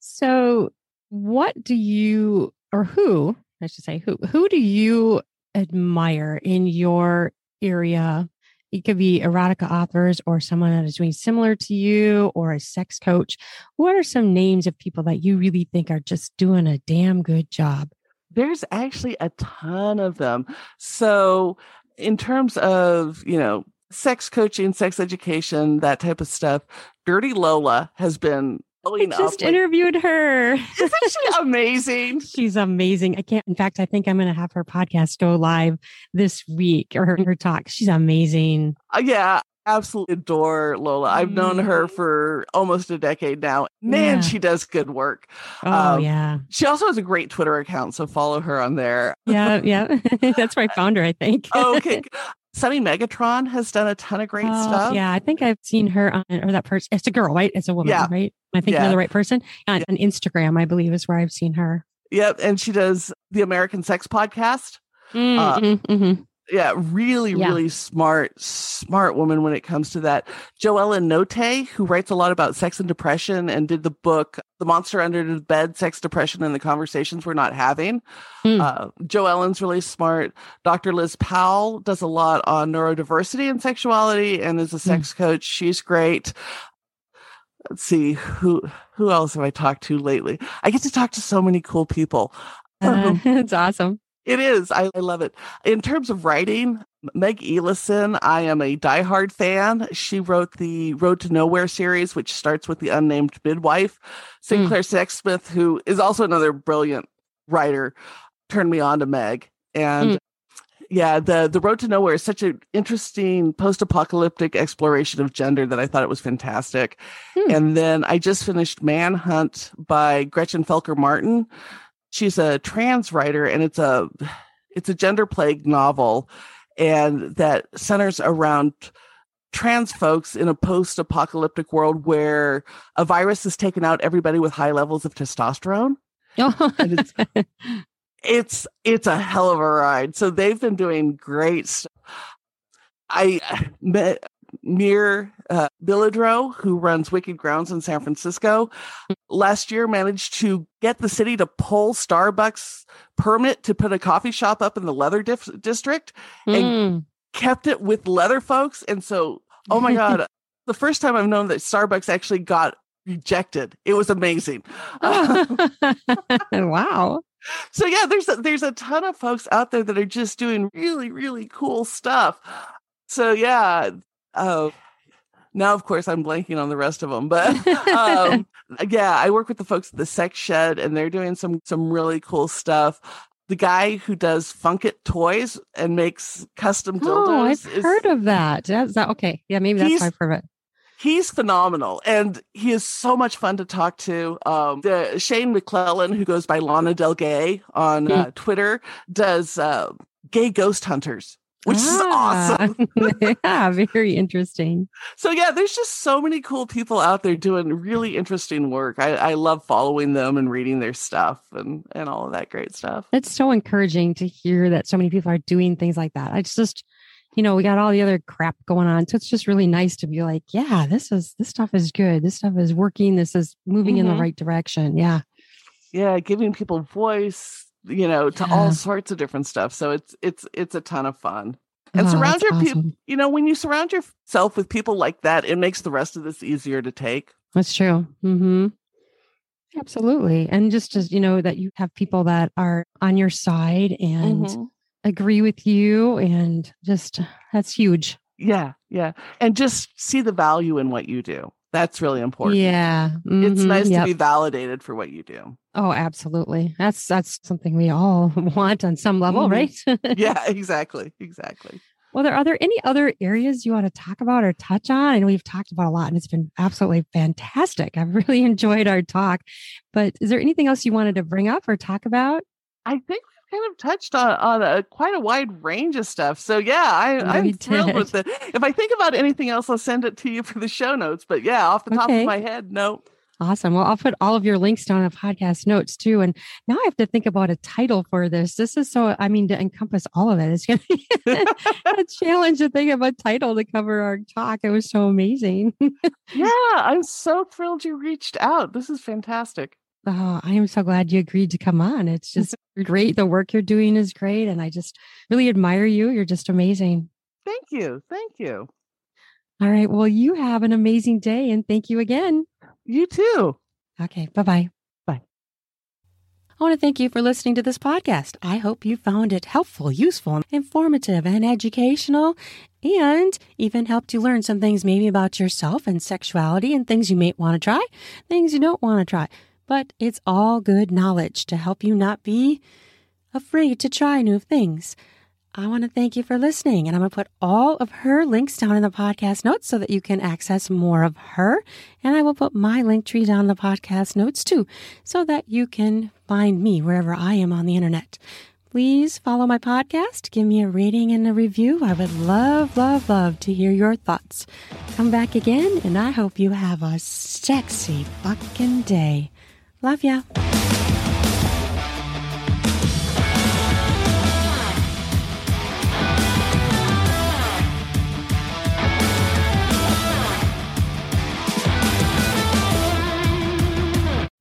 so, what do you, or who, I should say, who, who do you admire in your area? It could be erotica authors or someone that is doing similar to you or a sex coach. What are some names of people that you really think are just doing a damn good job? There's actually a ton of them. So, in terms of, you know, sex coaching, sex education, that type of stuff, Dirty Lola has been I just up. interviewed her. Isn't she amazing? She's amazing. I can't, in fact, I think I'm going to have her podcast go live this week or her, her talk. She's amazing. Uh, yeah, absolutely adore Lola. I've known her for almost a decade now. Man, Yeah. she does good work. Oh, Um, yeah. She also has a great Twitter account, so follow her on there. Yeah. Yeah. That's where I found her, I think. Okay. Sunny Megatron has done a ton of great Oh, stuff. Yeah. I think I've seen her on, or that person. It's a girl, right? It's a woman, Yeah. right? Am I thinking Yeah. of the right person? On, on Instagram, I believe is where I've seen her. Yep. And she does the American Sex Podcast. Mm, Uh, mm, mhm. Yeah, really, Yeah. really smart, smart woman when it comes to that. JoEllen Notte, who writes a lot about sex and depression and did the book The Monster Under the Bed, Sex, Depression, and the Conversations We're Not Having. Mm. Uh, JoEllen's really smart. Dr. Liz Powell does a lot on neurodiversity and sexuality and is a sex coach. She's great. Let's see who who else have I talked to lately? I get to talk to so many cool people. Uh, it's awesome. It is. I, I love it. In terms of writing, Meg Elison, I am a diehard fan. She wrote the Road to Nowhere series, which starts with the unnamed midwife. Sinclair Sexsmith, who is also another brilliant writer, turned me on to Meg. And Mm. yeah, the the Road to Nowhere is such an interesting post-apocalyptic exploration of gender that I thought it was fantastic. Hmm. And then I just finished Manhunt by Gretchen Felker Martin. She's a trans writer and it's a it's a gender plague novel and that centers around trans folks in a post-apocalyptic world where a virus has taken out everybody with high levels of testosterone Oh, And it's- it's it's a hell of a ride. So they've been doing great stuff. I met Mir uh, who runs Wicked Grounds in San Francisco, last year managed to get the city to pull Starbucks permit to put a coffee shop up in the leather dif- district. Mm. kept it with leather folks. And so, oh my God, the first time I've known that Starbucks actually got rejected. It was amazing. wow. So yeah, there's a, there's a ton of folks out there that are just doing really really cool stuff. So yeah, uh, now of course I'm blanking on the rest of them, but um, yeah, I work with the folks at the Sex Shed, and they're doing some some really cool stuff. The guy who does Funkit toys and makes custom dildos. Oh, I've is, heard of that. That's that, okay. Yeah, maybe that's of it he's phenomenal and he is so much fun to talk to. Um, the Shane McClellan, who goes by Lana Del Gay on mm. uh, Twitter, does uh, gay ghost hunters. Which ah, is awesome. yeah, very interesting. So yeah, there's just so many cool people out there doing really interesting work. I, I love following them and reading their stuff and and all of that great stuff. It's so encouraging to hear that so many people are doing things like that. It's just you know, we got all the other crap going on. So it's just really nice to be like, yeah, this is this stuff is good. This stuff is working. This is moving mm-hmm. in the mm-hmm. right direction. Yeah. Yeah, giving people voice, you know, to yeah. all sorts of different stuff. So it's it's it's a ton of fun. And oh, surround your awesome. people, you know, when you surround yourself with people like that, it makes the rest of this easier to take. That's true. Mm-hmm. Absolutely. And just as you know, that you have people that are on your side and mm-hmm agree with you and just that's huge. Yeah, yeah. And just see the value in what you do. That's really important. Yeah. Mm-hmm, it's nice yep. to be validated for what you do. Oh, absolutely. That's that's something we all want on some level, mm-hmm. right? yeah, exactly. Exactly. Well, there are there any other areas you want to talk about or touch on? I know we've talked about a lot and it's been absolutely fantastic. I've really enjoyed our talk. But is there anything else you wanted to bring up or talk about? I think kind of touched on, on a, quite a wide range of stuff. So yeah, I, I'm thrilled with it. If I think about anything else, I'll send it to you for the show notes. But yeah, off the top okay. of my head, no. Awesome. Well, I'll put all of your links down in podcast notes too. And now I have to think about a title for this. This is so, I mean, to encompass all of it, it's going to be a challenge to think of a title to cover our talk. It was so amazing. yeah, I'm so thrilled you reached out. This is fantastic. Oh, I am so glad you agreed to come on. It's just great. The work you're doing is great. And I just really admire you. You're just amazing. Thank you. Thank you. All right. Well, you have an amazing day and thank you again. You too. Okay. Bye bye. Bye. I want to thank you for listening to this podcast. I hope you found it helpful, useful, informative, and educational, and even helped you learn some things maybe about yourself and sexuality and things you may want to try, things you don't want to try but it's all good knowledge to help you not be afraid to try new things. I want to thank you for listening, and I'm going to put all of her links down in the podcast notes so that you can access more of her. And I will put my link tree down in the podcast notes too, so that you can find me wherever I am on the internet. Please follow my podcast, give me a rating and a review. I would love, love, love to hear your thoughts. Come back again, and I hope you have a sexy fucking day. Love ya.